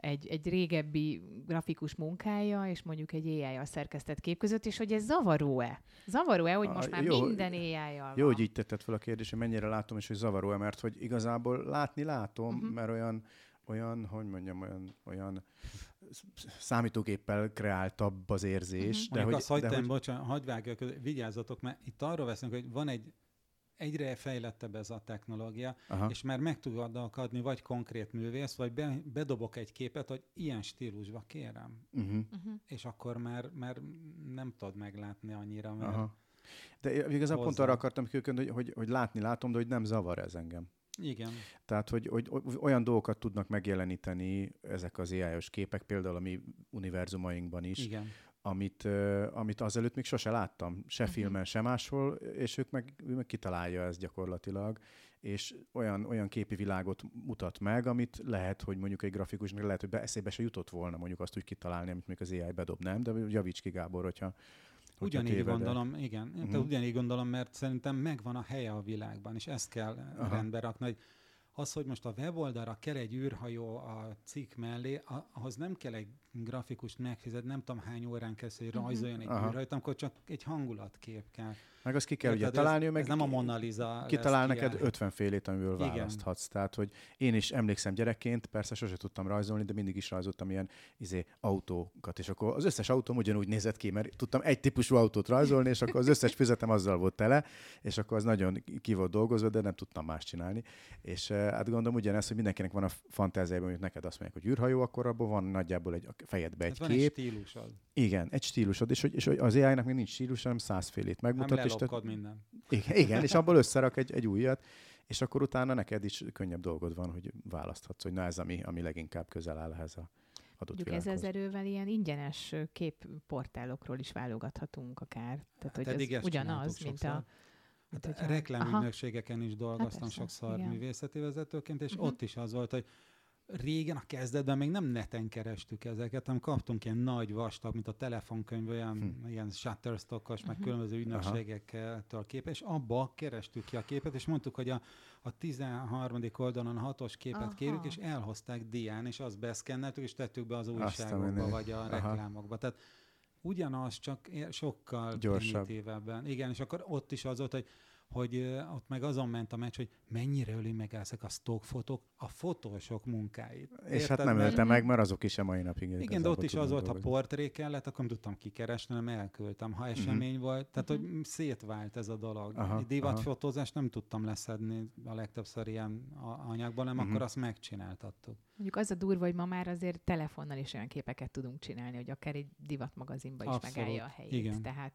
Speaker 1: Egy, egy régebbi grafikus munkája, és mondjuk egy ai szerkesztett kép között, és hogy ez zavaró-e? Zavaró-e, hogy most már jó, minden ai van?
Speaker 3: Jó, hogy így tetted fel a kérdést, hogy mennyire látom, és hogy zavaró-e, mert hogy igazából látni látom, uh-huh. mert olyan, olyan, hogy mondjam, olyan, olyan számítógéppel kreáltabb az érzés. Uh-huh.
Speaker 2: De hogy, azt hagytam, de hogy... bocsánat, hagyd vágjak, vigyázzatok, mert itt arról veszünk, hogy van egy egyre fejlettebb ez a technológia, Aha. és már meg tudok adni vagy konkrét művész, vagy be, bedobok egy képet, hogy ilyen stílusba kérem. Uh-huh. Uh-huh. És akkor már, már nem tudod meglátni annyira, mert Aha.
Speaker 3: De igazából hozzá. pont arra akartam kőkön, hogy, hogy, hogy látni látom, de hogy nem zavar ez engem.
Speaker 2: Igen.
Speaker 3: Tehát, hogy, hogy olyan dolgokat tudnak megjeleníteni ezek az ai képek, például a mi univerzumainkban is,
Speaker 2: Igen
Speaker 3: amit, amit azelőtt még sose láttam, se uh-huh. filmen, se máshol, és ők meg, ő meg kitalálja ezt gyakorlatilag, és olyan, olyan képi világot mutat meg, amit lehet, hogy mondjuk egy grafikusnak lehet, hogy be, eszébe se jutott volna mondjuk azt úgy kitalálni, amit még az AI bedob, nem? De javíts ki, Gábor, hogyha
Speaker 2: Ugyanígy tévedek. gondolom, igen. Uh-huh. ugyanígy gondolom, mert szerintem megvan a helye a világban, és ezt kell Aha. rendbe rakni, hogy az, hogy most a weboldalra kell egy űrhajó a cikk mellé, ahhoz nem kell egy grafikus megfizet, nem tudom hány órán kezdve, hogy mhm. rajzoljon egy uh-huh. űrhajót, amikor csak egy hangulatkép kell.
Speaker 3: Meg azt ki kell ugye találni,
Speaker 2: ez,
Speaker 3: meg
Speaker 2: ez nem a Mona Lisa
Speaker 3: Kitalál neked 50 félét, amiből Igen. választhatsz. Tehát, hogy én is emlékszem gyerekként, persze sose tudtam rajzolni, de mindig is rajzoltam ilyen izé, autókat, és akkor az összes autóm ugyanúgy nézett ki, mert tudtam egy típusú autót rajzolni, és akkor az összes füzetem azzal volt tele, és akkor az nagyon ki volt dolgozva, de nem tudtam más csinálni. És eh, hát gondolom ugyanez, hogy mindenkinek van a fantáziában, hogy neked azt mondják, hogy űrhajó, akkor abban van nagyjából egy a fejedbe egy hát kép.
Speaker 2: Van egy stílusod.
Speaker 3: Igen, egy stílusod, és hogy, és hogy az AI-nak még nincs stílus, hanem százfélét megmutat.
Speaker 2: Te... minden.
Speaker 3: Igen, igen, és abból összerak egy, egy újat, és akkor utána neked is könnyebb dolgod van, hogy választhatsz, hogy na ez, ami, ami leginkább közel áll ehhez a adott
Speaker 1: Mondjuk
Speaker 3: világhoz.
Speaker 1: ezzel erővel ilyen ingyenes képportálokról is válogathatunk akár. Tehát,
Speaker 2: Hát
Speaker 1: hogy
Speaker 2: eddig
Speaker 1: ez ugyanaz, mint
Speaker 2: sokszor.
Speaker 1: a...
Speaker 2: Hát
Speaker 1: hogyha-
Speaker 2: reklámügynökségeken is dolgoztam
Speaker 1: persze,
Speaker 2: sokszor
Speaker 1: igen.
Speaker 2: művészeti vezetőként, és
Speaker 1: Mhm.
Speaker 2: ott is az volt, hogy régen a kezdetben még nem neten kerestük ezeket, hanem kaptunk ilyen nagy vastag, mint a telefonkönyv, olyan
Speaker 3: Hm.
Speaker 2: ilyen shutterstockos, meg
Speaker 1: Mhm.
Speaker 2: különböző ügynökségektől kép, és abba kerestük ki a képet, és mondtuk, hogy a, a 13. oldalon a hatos képet
Speaker 1: Aha.
Speaker 2: kérjük, és elhozták dián, és azt beszkenneltük, és tettük be az újságokba, vagy a
Speaker 3: Aha.
Speaker 2: reklámokba. Tehát ugyanaz, csak sokkal
Speaker 3: Gyorsabb.
Speaker 2: primitívebben. Igen, és akkor ott is az volt, hogy hogy ott meg azon ment a meccs, hogy mennyire öli meg ezek a stockfotók a fotósok munkáit.
Speaker 3: És
Speaker 2: Érted?
Speaker 3: hát nem ölte meg, mert azok is a mai napig
Speaker 2: Igen, de ott is az volt, ha
Speaker 3: dolgozni.
Speaker 2: portré kellett, akkor nem tudtam kikeresni, hanem elküldtem. Ha esemény volt, tehát hogy szétvált ez a dolog.
Speaker 3: Aha,
Speaker 2: divatfotózást nem tudtam leszedni a legtöbbször ilyen a- anyagból, nem
Speaker 3: Mhm.
Speaker 2: akkor azt megcsináltattuk.
Speaker 1: Mondjuk az a durva, hogy ma már azért telefonnal is olyan képeket tudunk csinálni, hogy akár egy divatmagazinba is
Speaker 2: Abszolút.
Speaker 1: megállja a helyét.
Speaker 2: Igen.
Speaker 1: Tehát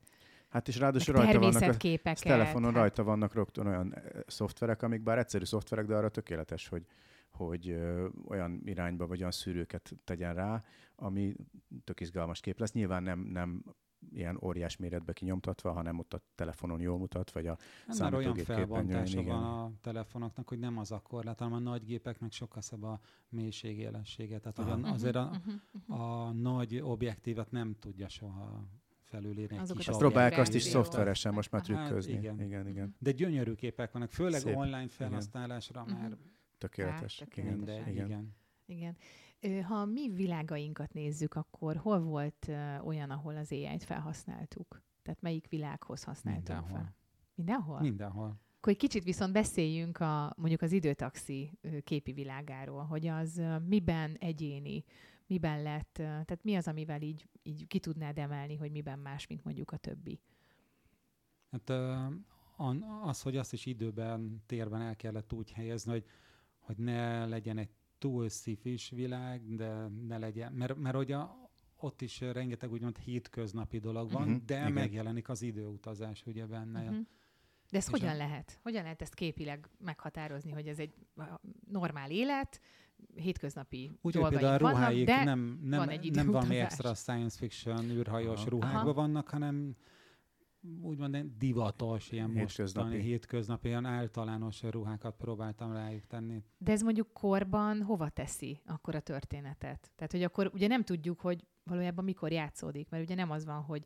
Speaker 3: Hát és ráadásul rajta vannak a telefonon
Speaker 1: hát-
Speaker 3: rajta vannak rögtön olyan eh, szoftverek, amik bár egyszerű szoftverek, de arra tökéletes, hogy, hogy ö, olyan irányba vagy olyan szűrőket tegyen rá, ami tök izgalmas kép lesz. Nyilván nem, nem ilyen óriás méretbe kinyomtatva, hanem ott a telefonon jól mutat, vagy a
Speaker 2: Hát már olyan felbontása
Speaker 3: igen.
Speaker 2: van a telefonoknak, hogy nem az a korlát, hanem a nagy gépeknek sokkal szebb a mélységélessége. Tehát
Speaker 3: Aha.
Speaker 2: a- azért a,
Speaker 1: Mhm, mhm, mhm.
Speaker 2: a nagy objektívet nem tudja soha felülírni egy
Speaker 1: Azokat
Speaker 2: kis
Speaker 3: Azt próbálják azt is szoftveresen most már
Speaker 2: Hát
Speaker 3: trükközni.
Speaker 2: igen.
Speaker 3: igen, igen.
Speaker 2: De gyönyörű képek vannak, főleg
Speaker 3: Szép.
Speaker 2: online felhasználásra
Speaker 1: Mhm.
Speaker 2: már
Speaker 3: Tökéletes.
Speaker 1: Hát,
Speaker 3: igen,
Speaker 2: mindegy,
Speaker 3: igen.
Speaker 2: igen.
Speaker 1: Igen. Ha mi világainkat nézzük, akkor hol volt olyan, ahol az AI-t felhasználtuk? Tehát melyik világhoz használtunk
Speaker 2: Mindenhol.
Speaker 1: fel? Mindenhol?
Speaker 2: Mindenhol.
Speaker 1: Akkor egy kicsit viszont beszéljünk a, mondjuk az időtaxi képi világáról, hogy az miben egyéni, miben lett, tehát mi az, amivel így, így ki tudnád emelni, hogy miben más, mint mondjuk a többi.
Speaker 2: Hát az, hogy azt is időben, térben el kellett úgy helyezni, hogy, hogy ne legyen egy túl szifis világ, de ne legyen, mert, mert hogy a, ott is rengeteg úgymond hétköznapi dolog van,
Speaker 3: Mhm,
Speaker 2: de
Speaker 3: igen.
Speaker 2: megjelenik az időutazás ugye benne.
Speaker 1: Uh-huh. De ezt
Speaker 2: És
Speaker 1: hogyan
Speaker 2: a-
Speaker 1: lehet? Hogyan lehet ezt képileg meghatározni, hogy ez egy normál élet, hétköznapi
Speaker 2: Úgy, hogy például a
Speaker 1: vannak,
Speaker 2: ruháik
Speaker 1: de
Speaker 2: nem, nem,
Speaker 1: van egy
Speaker 2: nem valami extra science fiction űrhajós
Speaker 3: Aha.
Speaker 2: ruhákban
Speaker 1: Aha.
Speaker 2: vannak, hanem úgymond divatos, ilyen
Speaker 3: Hétköznapi.
Speaker 2: mostani, hétköznapi, ilyen általános ruhákat próbáltam rájuk tenni.
Speaker 1: De ez mondjuk korban hova teszi akkor a történetet? Tehát, hogy akkor ugye nem tudjuk, hogy valójában mikor játszódik, mert ugye nem az van, hogy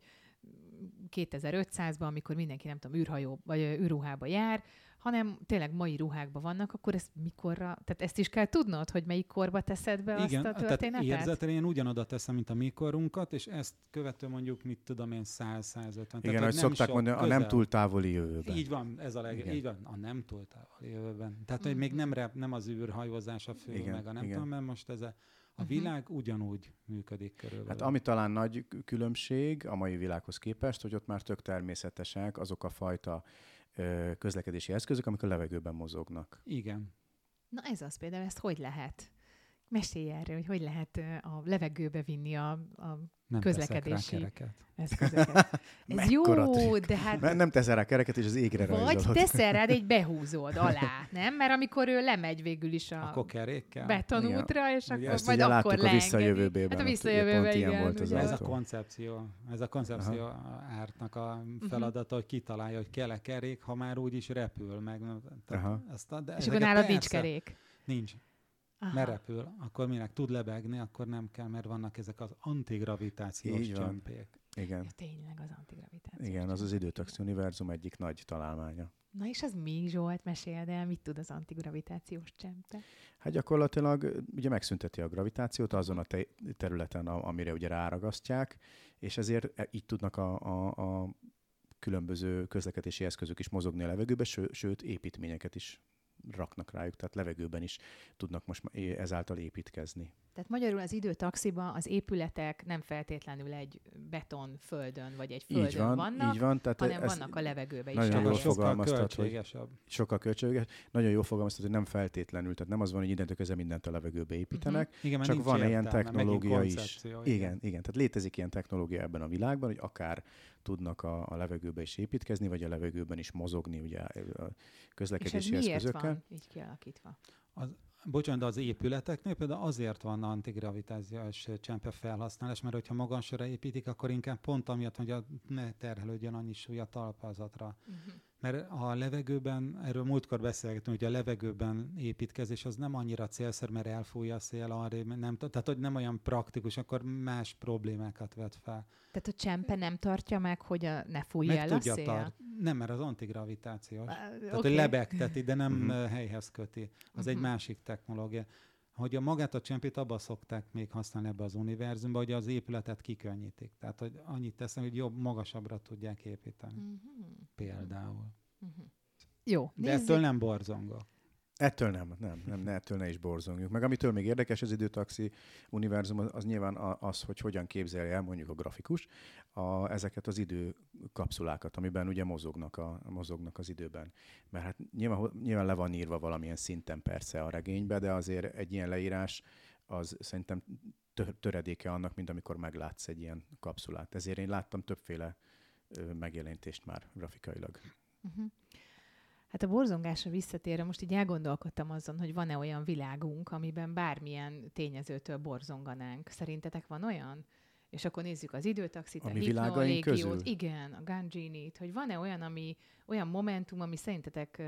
Speaker 1: 2500-ban, amikor mindenki, nem tudom, űrhajó, vagy űrruhába jár, hanem tényleg mai ruhákban vannak, akkor ezt mikorra, tehát ezt is kell tudnod, hogy melyik korba teszed be
Speaker 2: Igen,
Speaker 1: azt a
Speaker 2: tehát
Speaker 1: történetet?
Speaker 2: érzeten én ugyanoda teszem, mint a mikorunkat, és ezt követő mondjuk, mit tudom én, 100-150.
Speaker 3: Igen, ahogy szokták mondani, a nem túl távoli jövőben.
Speaker 2: Így van, ez a leg,
Speaker 3: Igen.
Speaker 2: így van, a nem túl távoli jövőben. Tehát, hogy még nem, rep, nem az űrhajózás a fő,
Speaker 3: Igen,
Speaker 2: meg a nem
Speaker 3: igen.
Speaker 2: tudom, mert most ez a, a
Speaker 1: Mhm.
Speaker 2: világ ugyanúgy működik körülbelül.
Speaker 3: Hát ami talán nagy különbség a mai világhoz képest, hogy ott már tök természetesek azok a fajta közlekedési eszközök, amik a levegőben mozognak.
Speaker 2: Igen.
Speaker 1: Na ez az például, ezt hogy lehet? Mesélj erről, hogy hogy lehet a levegőbe vinni a, a
Speaker 2: Nem
Speaker 1: Közlekedési-
Speaker 2: teszek rá kereket.
Speaker 1: eszközöket. Ez jó,
Speaker 3: trükk.
Speaker 1: de hát
Speaker 3: Mert nem teszel rá kereket, és az égre
Speaker 1: Vagy
Speaker 3: rajzolod.
Speaker 1: teszel rád egy behúzód alá, nem? Mert amikor ő lemegy végül is a
Speaker 2: Akkor kerékkel?
Speaker 1: betonútra, és
Speaker 2: Ugye
Speaker 1: akkor
Speaker 3: Ezt
Speaker 1: majd
Speaker 3: ugye
Speaker 1: akkor
Speaker 3: a visszajövőbében.
Speaker 1: Hát a
Speaker 3: ugye
Speaker 1: visszajövőben, igen.
Speaker 3: volt az.
Speaker 2: Ez a koncepció, ez a koncepció ártnak a feladata, hogy kitalálja, hogy kell -e kerék, ha már úgy is repül meg. Tehát
Speaker 3: Aha.
Speaker 2: Ezt a, de
Speaker 1: És akkor nálad nincs kerék.
Speaker 2: Nincs.
Speaker 1: Aha.
Speaker 2: Mert repül, akkor minek tud lebegni, akkor nem kell, mert vannak ezek az antigravitációs
Speaker 3: Így van.
Speaker 2: csömpék.
Speaker 3: Igen.
Speaker 1: Ja, tényleg az antigravitáció.
Speaker 3: Igen, az az időtaxi univerzum egyik nagy találmánya.
Speaker 1: Na és az mi, Zsolt? Meséld el, mit tud az antigravitációs csempe?
Speaker 3: Hát gyakorlatilag ugye megszünteti a gravitációt azon a te- területen, a- amire ugye ráragasztják, és ezért e- így tudnak a, a, a különböző közlekedési eszközök is mozogni a levegőbe, ső, sőt építményeket is raknak rájuk, tehát levegőben is tudnak most ezáltal építkezni.
Speaker 1: Tehát magyarul az időtaxiba az épületek nem feltétlenül egy beton földön, vagy egy földön
Speaker 3: így van,
Speaker 1: vannak,
Speaker 3: így van. Tehát
Speaker 1: hanem
Speaker 3: ez
Speaker 1: vannak a levegőbe is.
Speaker 3: nagyon jól
Speaker 1: ez-
Speaker 3: fog-
Speaker 2: sokkal
Speaker 3: fogalmaztad, hogy-
Speaker 2: költségesebb.
Speaker 3: sokkal költséges. Nagyon jól fogalmaztad, hogy nem feltétlenül, tehát nem az van, hogy innentől kezdve mindent a levegőbe építenek,
Speaker 2: Igen, mert
Speaker 3: Csak van ilyen
Speaker 2: értelme,
Speaker 3: technológia is.
Speaker 2: koncepció,
Speaker 3: Igen, igen. Tehát létezik ilyen technológia ebben a világban, hogy akár tudnak a, a levegőbe is építkezni, vagy a levegőben is mozogni ugye a
Speaker 1: És ez
Speaker 3: közlekedési
Speaker 1: miért
Speaker 3: eszközökkel.
Speaker 1: van így kialakítva.
Speaker 2: Az, bocsánat, de az épületeknél például azért van antigravitációs csempe felhasználás, mert hogyha magansra építik, akkor inkább pont amiatt, hogy a, ne terhelődjön annyi súly a talpazatra. Uh-huh. Mert a levegőben, erről múltkor beszélgetünk, hogy a levegőben építkezés az nem annyira célszer, mert elfújja a szél arra, nem, tehát hogy nem olyan praktikus, akkor más problémákat vet fel.
Speaker 1: Tehát a csempe nem tartja meg, hogy a, ne fújja meg el a szél? Tart.
Speaker 2: Nem, mert az antigravitációs. Uh, tehát, okay. hogy lebegteti, de nem uh-huh. helyhez köti. Az uh-huh. egy mhm. másik technológia hogy a magát a csempét abba szokták még használni ebbe az univerzumba, hogy az épületet kikönnyítik. Tehát, hogy annyit teszem, hogy jobb, magasabbra tudják építeni. Uh-huh. Például. Uh-huh.
Speaker 1: Jó.
Speaker 2: De nézzük. ettől nem borzongok.
Speaker 3: Ettől nem, nem, nem, ne, ettől ne is borzongjunk. Meg amitől még érdekes az időtaxi univerzum, az, az nyilván az, hogy hogyan képzelje el mondjuk a grafikus a, ezeket az időkapszulákat, amiben ugye mozognak, a, mozognak az időben. Mert hát nyilván, nyilván le van írva valamilyen szinten persze a regénybe, de azért egy ilyen leírás az szerintem töredéke annak, mint amikor meglátsz egy ilyen kapszulát. Ezért én láttam többféle megjelenítést már grafikailag. Uh-huh.
Speaker 1: Hát a borzongásra visszatérve most így elgondolkodtam azon, hogy van-e olyan világunk, amiben bármilyen tényezőtől borzonganánk. Szerintetek van olyan? És akkor nézzük az időtaxit,
Speaker 3: ami a hipnolégiót,
Speaker 1: igen, a Ganginit, hogy van-e olyan, ami, olyan momentum, ami szerintetek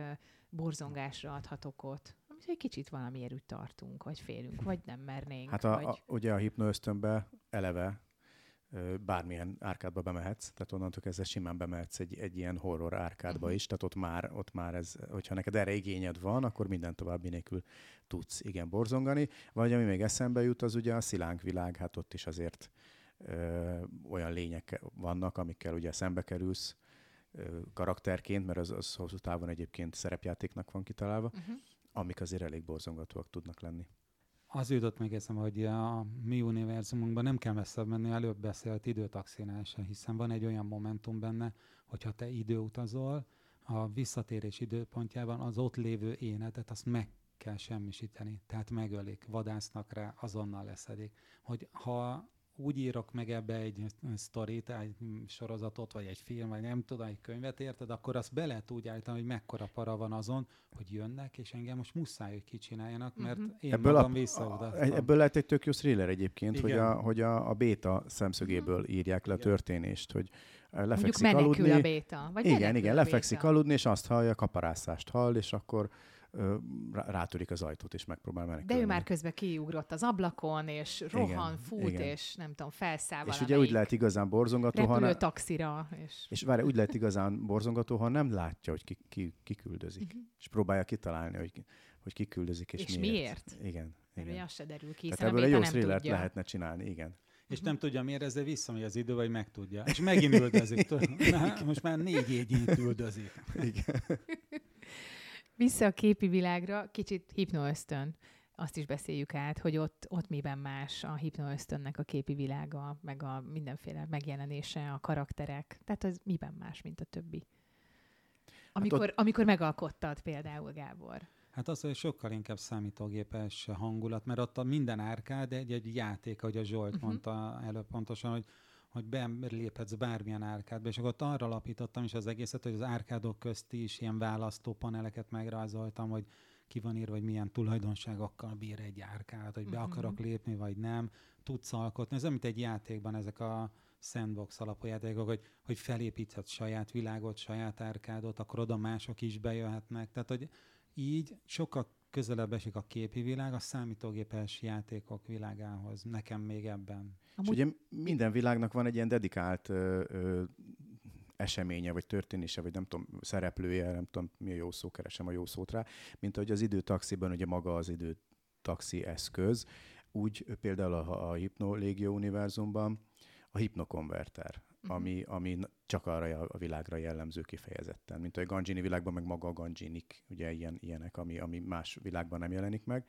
Speaker 1: borzongásra adhat okot? Amit egy kicsit valamiért úgy tartunk, vagy félünk, vagy nem mernénk.
Speaker 3: Hát a,
Speaker 1: vagy...
Speaker 3: a, ugye a hipnoösztönbe eleve bármilyen árkádba bemehetsz, tehát onnantól kezdve simán bemehetsz egy, egy ilyen horror árkádba uh-huh. is, tehát ott már, ott már ez, hogyha neked erre igényed van, akkor minden további nélkül tudsz igen borzongani. Vagy ami még eszembe jut, az ugye a szilánk világ, hát ott is azért ö, olyan lények vannak, amikkel ugye szembe kerülsz ö, karakterként, mert az, az hosszú távon egyébként szerepjátéknak van kitalálva, uh-huh. amik azért elég borzongatóak tudnak lenni
Speaker 2: az jutott még eszembe, hogy a mi univerzumunkban nem kell messzebb menni, előbb beszélt időtaxinás, hiszen van egy olyan momentum benne, hogyha te időutazol, a visszatérés időpontjában az ott lévő énetet, azt meg kell semmisíteni, tehát megölik, vadásznak rá, azonnal leszedik. Hogy ha úgy írok meg ebbe egy sztorit, egy sorozatot, vagy egy film, vagy nem tudom, egy könyvet, érted, akkor azt be lehet úgy állítani, hogy mekkora para van azon, hogy jönnek, és engem most muszáj, hogy kicsináljanak, mert uh-huh. én ebből magam
Speaker 3: a, Ebből lehet egy tök jó thriller egyébként, Igen. hogy a, hogy a, a béta szemszögéből uh-huh. írják le a történést, hogy lefekszik
Speaker 1: Mondjuk
Speaker 3: aludni.
Speaker 1: a béta. Vagy
Speaker 3: igen, igen, lefekszik aludni, és azt hallja, kaparászást hall, és akkor rátörik az ajtót, és megpróbál menekülni.
Speaker 1: De ő már közben kiugrott az ablakon, és rohan, igen, fut, igen. és nem tudom, felszáll
Speaker 3: És ugye úgy lehet igazán borzongató,
Speaker 1: ha ne... taxira. És,
Speaker 3: és várj, úgy lehet igazán borzongató, ha nem látja, hogy ki, ki, ki küldözik, uh-huh. és próbálja kitalálni, hogy, hogy ki küldözik, és,
Speaker 1: és
Speaker 3: miért.
Speaker 1: miért?
Speaker 3: Igen.
Speaker 1: Mert igen. az se derül ki,
Speaker 3: Tehát ebből egy jó thrillert lehetne csinálni, igen.
Speaker 2: És nem tudja miért, ezzel visszamegy az idő, vagy megtudja. És megint üldözik. Na, most már négy égyényt üldözik. Igen.
Speaker 1: Vissza a képi világra, kicsit hipnoösztön. Azt is beszéljük át, hogy ott, ott miben más a hipnoösztönnek a képi világa, meg a mindenféle megjelenése, a karakterek. Tehát az miben más, mint a többi. Amikor, hát ott... amikor megalkottad például, Gábor.
Speaker 2: Hát az, hogy sokkal inkább számítógépes hangulat, mert ott a minden árkád egy, egy játék, ahogy a Zsolt uh-huh. mondta előbb pontosan, hogy hogy beléphetsz bármilyen árkádba, és akkor ott arra alapítottam is az egészet, hogy az árkádok közt is ilyen választópaneleket megrajzoltam, hogy ki van írva, hogy milyen tulajdonságokkal bír egy árkád, hogy be uh-huh. akarok lépni, vagy nem, tudsz alkotni. Ez mint egy játékban, ezek a sandbox alapú játékok, hogy, hogy felépíthetsz saját világot, saját árkádot, akkor oda mások is bejöhetnek. Tehát, hogy így sokkal közelebb esik a képi világ a számítógépes játékok világához. Nekem még ebben.
Speaker 3: Amúgy... És ugye minden világnak van egy ilyen dedikált ö, ö, eseménye, vagy történése, vagy nem tudom, szereplője, nem tudom, mi a jó szó, keresem a jó szót rá, mint ahogy az időtaxiban ugye maga az időtaxi eszköz, úgy például a, a Hypno Légió univerzumban a hipnokonverter. Ami, ami csak arra a világra jellemző kifejezetten. Mint a Ganjini világban, meg maga a Ganjinik, ugye ilyen, ilyenek, ami, ami más világban nem jelenik meg.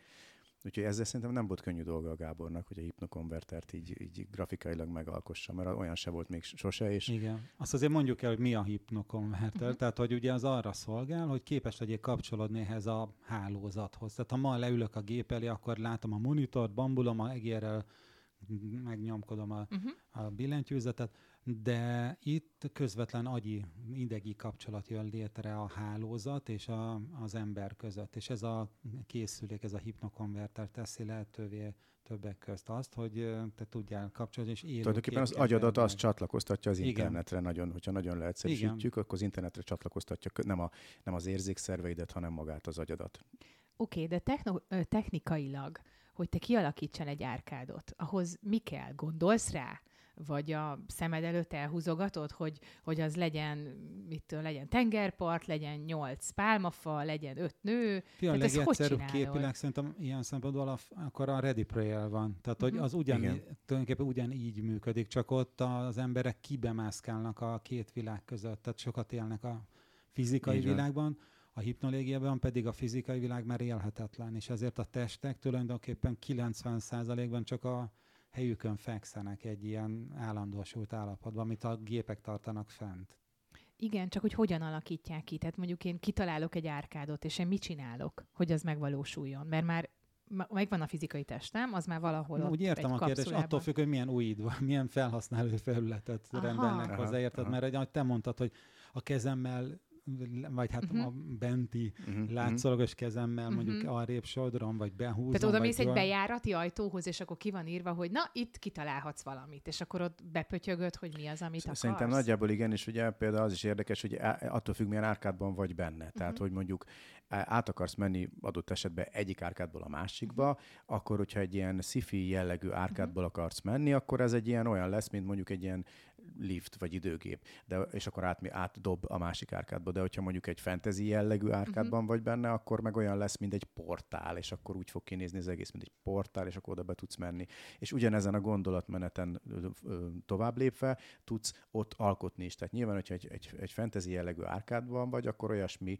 Speaker 3: Úgyhogy ezzel szerintem nem volt könnyű dolga a Gábornak, hogy a hipnokonvertert így, így grafikailag megalkossa, mert olyan se volt még sose. És...
Speaker 2: Igen. Azt azért mondjuk el, hogy mi a hipnokonverter. Uh-huh. Tehát, hogy ugye az arra szolgál, hogy képes legyél kapcsolódni ehhez a hálózathoz. Tehát ha ma leülök a gép elé, akkor látom a monitort, bambulom a egérrel, megnyomkodom a, uh-huh. a billentyűzetet, de itt közvetlen agyi, idegi kapcsolat jön létre a hálózat és a, az ember között, és ez a készülék, ez a hipnokonverter teszi lehetővé többek közt azt, hogy te tudjál kapcsolni, és élő
Speaker 3: Tulajdonképpen az agyadat azt csatlakoztatja az Igen. internetre, nagyon, hogyha nagyon leegyszerűsítjük, akkor az internetre csatlakoztatja nem, a, nem az érzékszerveidet, hanem magát az agyadat.
Speaker 1: Oké, okay, de techno- technikailag, hogy te kialakítsan egy árkádot, ahhoz mi kell? Gondolsz rá? Vagy a szemed előtt elhúzogatod, hogy, hogy az legyen, mit legyen tengerpart, legyen nyolc pálmafa, legyen öt nő.
Speaker 2: Fia, a legegyszerűbb képileg szerintem ilyen szempontból a, akkor a Ready Prayer van. Tehát, hogy mhm. az ugyan, tulajdonképpen ugyanígy működik, csak ott az emberek kibemászkálnak a két világ között, tehát sokat élnek a fizikai Igen. világban, a hipnolégiában pedig a fizikai világ már élhetetlen, és ezért a testek tulajdonképpen 90%-ban csak a helyükön fekszenek egy ilyen állandósult állapotban, amit a gépek tartanak fent.
Speaker 1: Igen, csak hogy hogyan alakítják ki. Tehát mondjuk én kitalálok egy árkádot, és én mit csinálok, hogy az megvalósuljon. Mert már megvan a fizikai testem, az már valahol
Speaker 2: Na,
Speaker 1: ott
Speaker 2: Úgy értem
Speaker 1: egy
Speaker 2: a kérdést, attól függ, hogy milyen új, milyen felhasználó felületet aha. rendelnek hozzá, érted? Mert ahogy te mondtad, hogy a kezemmel vagy hát uh-huh. a benti uh-huh. látszólagos kezemmel uh-huh. mondjuk arrébb sodrom, vagy behúzom.
Speaker 1: Tehát oda mész egy bejárati ajtóhoz, és akkor ki van írva, hogy na, itt kitalálhatsz valamit, és akkor ott bepötyögöd, hogy mi az, amit akarsz.
Speaker 3: Szerintem nagyjából igen, és ugye például az is érdekes, hogy attól függ, milyen árkádban vagy benne. Uh-huh. Tehát, hogy mondjuk át akarsz menni adott esetben egyik árkádból a másikba, uh-huh. akkor, hogyha egy ilyen sci jellegű árkádból uh-huh. akarsz menni, akkor ez egy ilyen olyan lesz, mint mondjuk egy ilyen lift vagy időgép, de, és akkor át, átdob a másik árkádba. De hogyha mondjuk egy fantasy jellegű árkádban uh-huh. vagy benne, akkor meg olyan lesz, mint egy portál, és akkor úgy fog kinézni az egész, mint egy portál, és akkor oda be tudsz menni. És ugyanezen a gondolatmeneten tovább lépve tudsz ott alkotni is. Tehát nyilván, hogyha egy, egy, egy fantasy jellegű árkádban vagy, akkor olyasmi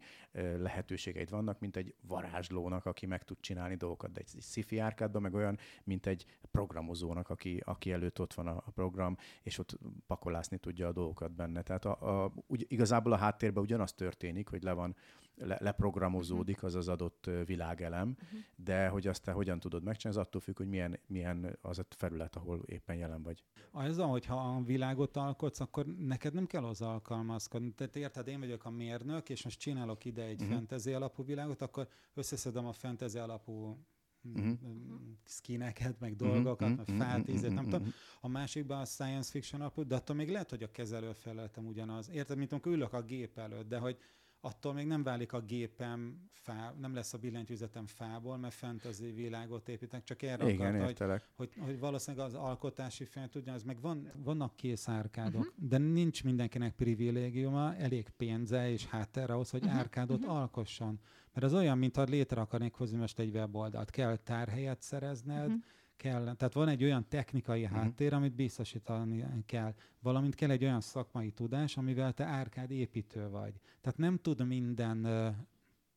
Speaker 3: lehetőségeid vannak, mint egy varázslónak, aki meg tud csinálni dolgokat, de egy, egy sci-fi árkádban meg olyan, mint egy programozónak, aki, aki előtt ott van a, a program, és ott pakolászni tudja a dolgokat benne. Tehát a, a, úgy, igazából a háttérben ugyanaz történik, hogy le van, le, leprogramozódik mhm. az az adott világelem, uh-huh. de hogy azt te hogyan tudod megcsinálni, az attól függ, hogy milyen, milyen az a felület, ahol éppen jelen vagy.
Speaker 2: Az, hogyha a világot alkotsz, akkor neked nem kell hozzá alkalmazkodni. Tehát érted, én vagyok a mérnök, és most csinálok ide egy uh-huh. fantasy alapú világot, akkor összeszedem a fantasy alapú uh-huh. skineket, meg dolgokat, uh-huh. meg uh-huh. nem tudom. A másikban a science fiction alapú, de attól még lehet, hogy a kezelőfelületem ugyanaz. Érted, mint amikor ülök a gép előtt, de hogy attól még nem válik a gépem fá, nem lesz a billentyűzetem fából, mert fantasy világot építek, csak erre
Speaker 3: Igen, akart,
Speaker 2: hogy, hogy, hogy, valószínűleg az alkotási fel tudja, az meg van, vannak kész árkádok, uh-huh. de nincs mindenkinek privilégiuma, elég pénze és háttere ahhoz, hogy uh-huh. árkádot uh-huh. alkosson. Mert az olyan, mintha létre akarnék hozni most egy weboldalt. Kell tárhelyet szerezned, uh-huh kell, tehát van egy olyan technikai uh-huh. háttér, amit biztosítani kell, valamint kell egy olyan szakmai tudás, amivel te árkád építő vagy. Tehát nem tud minden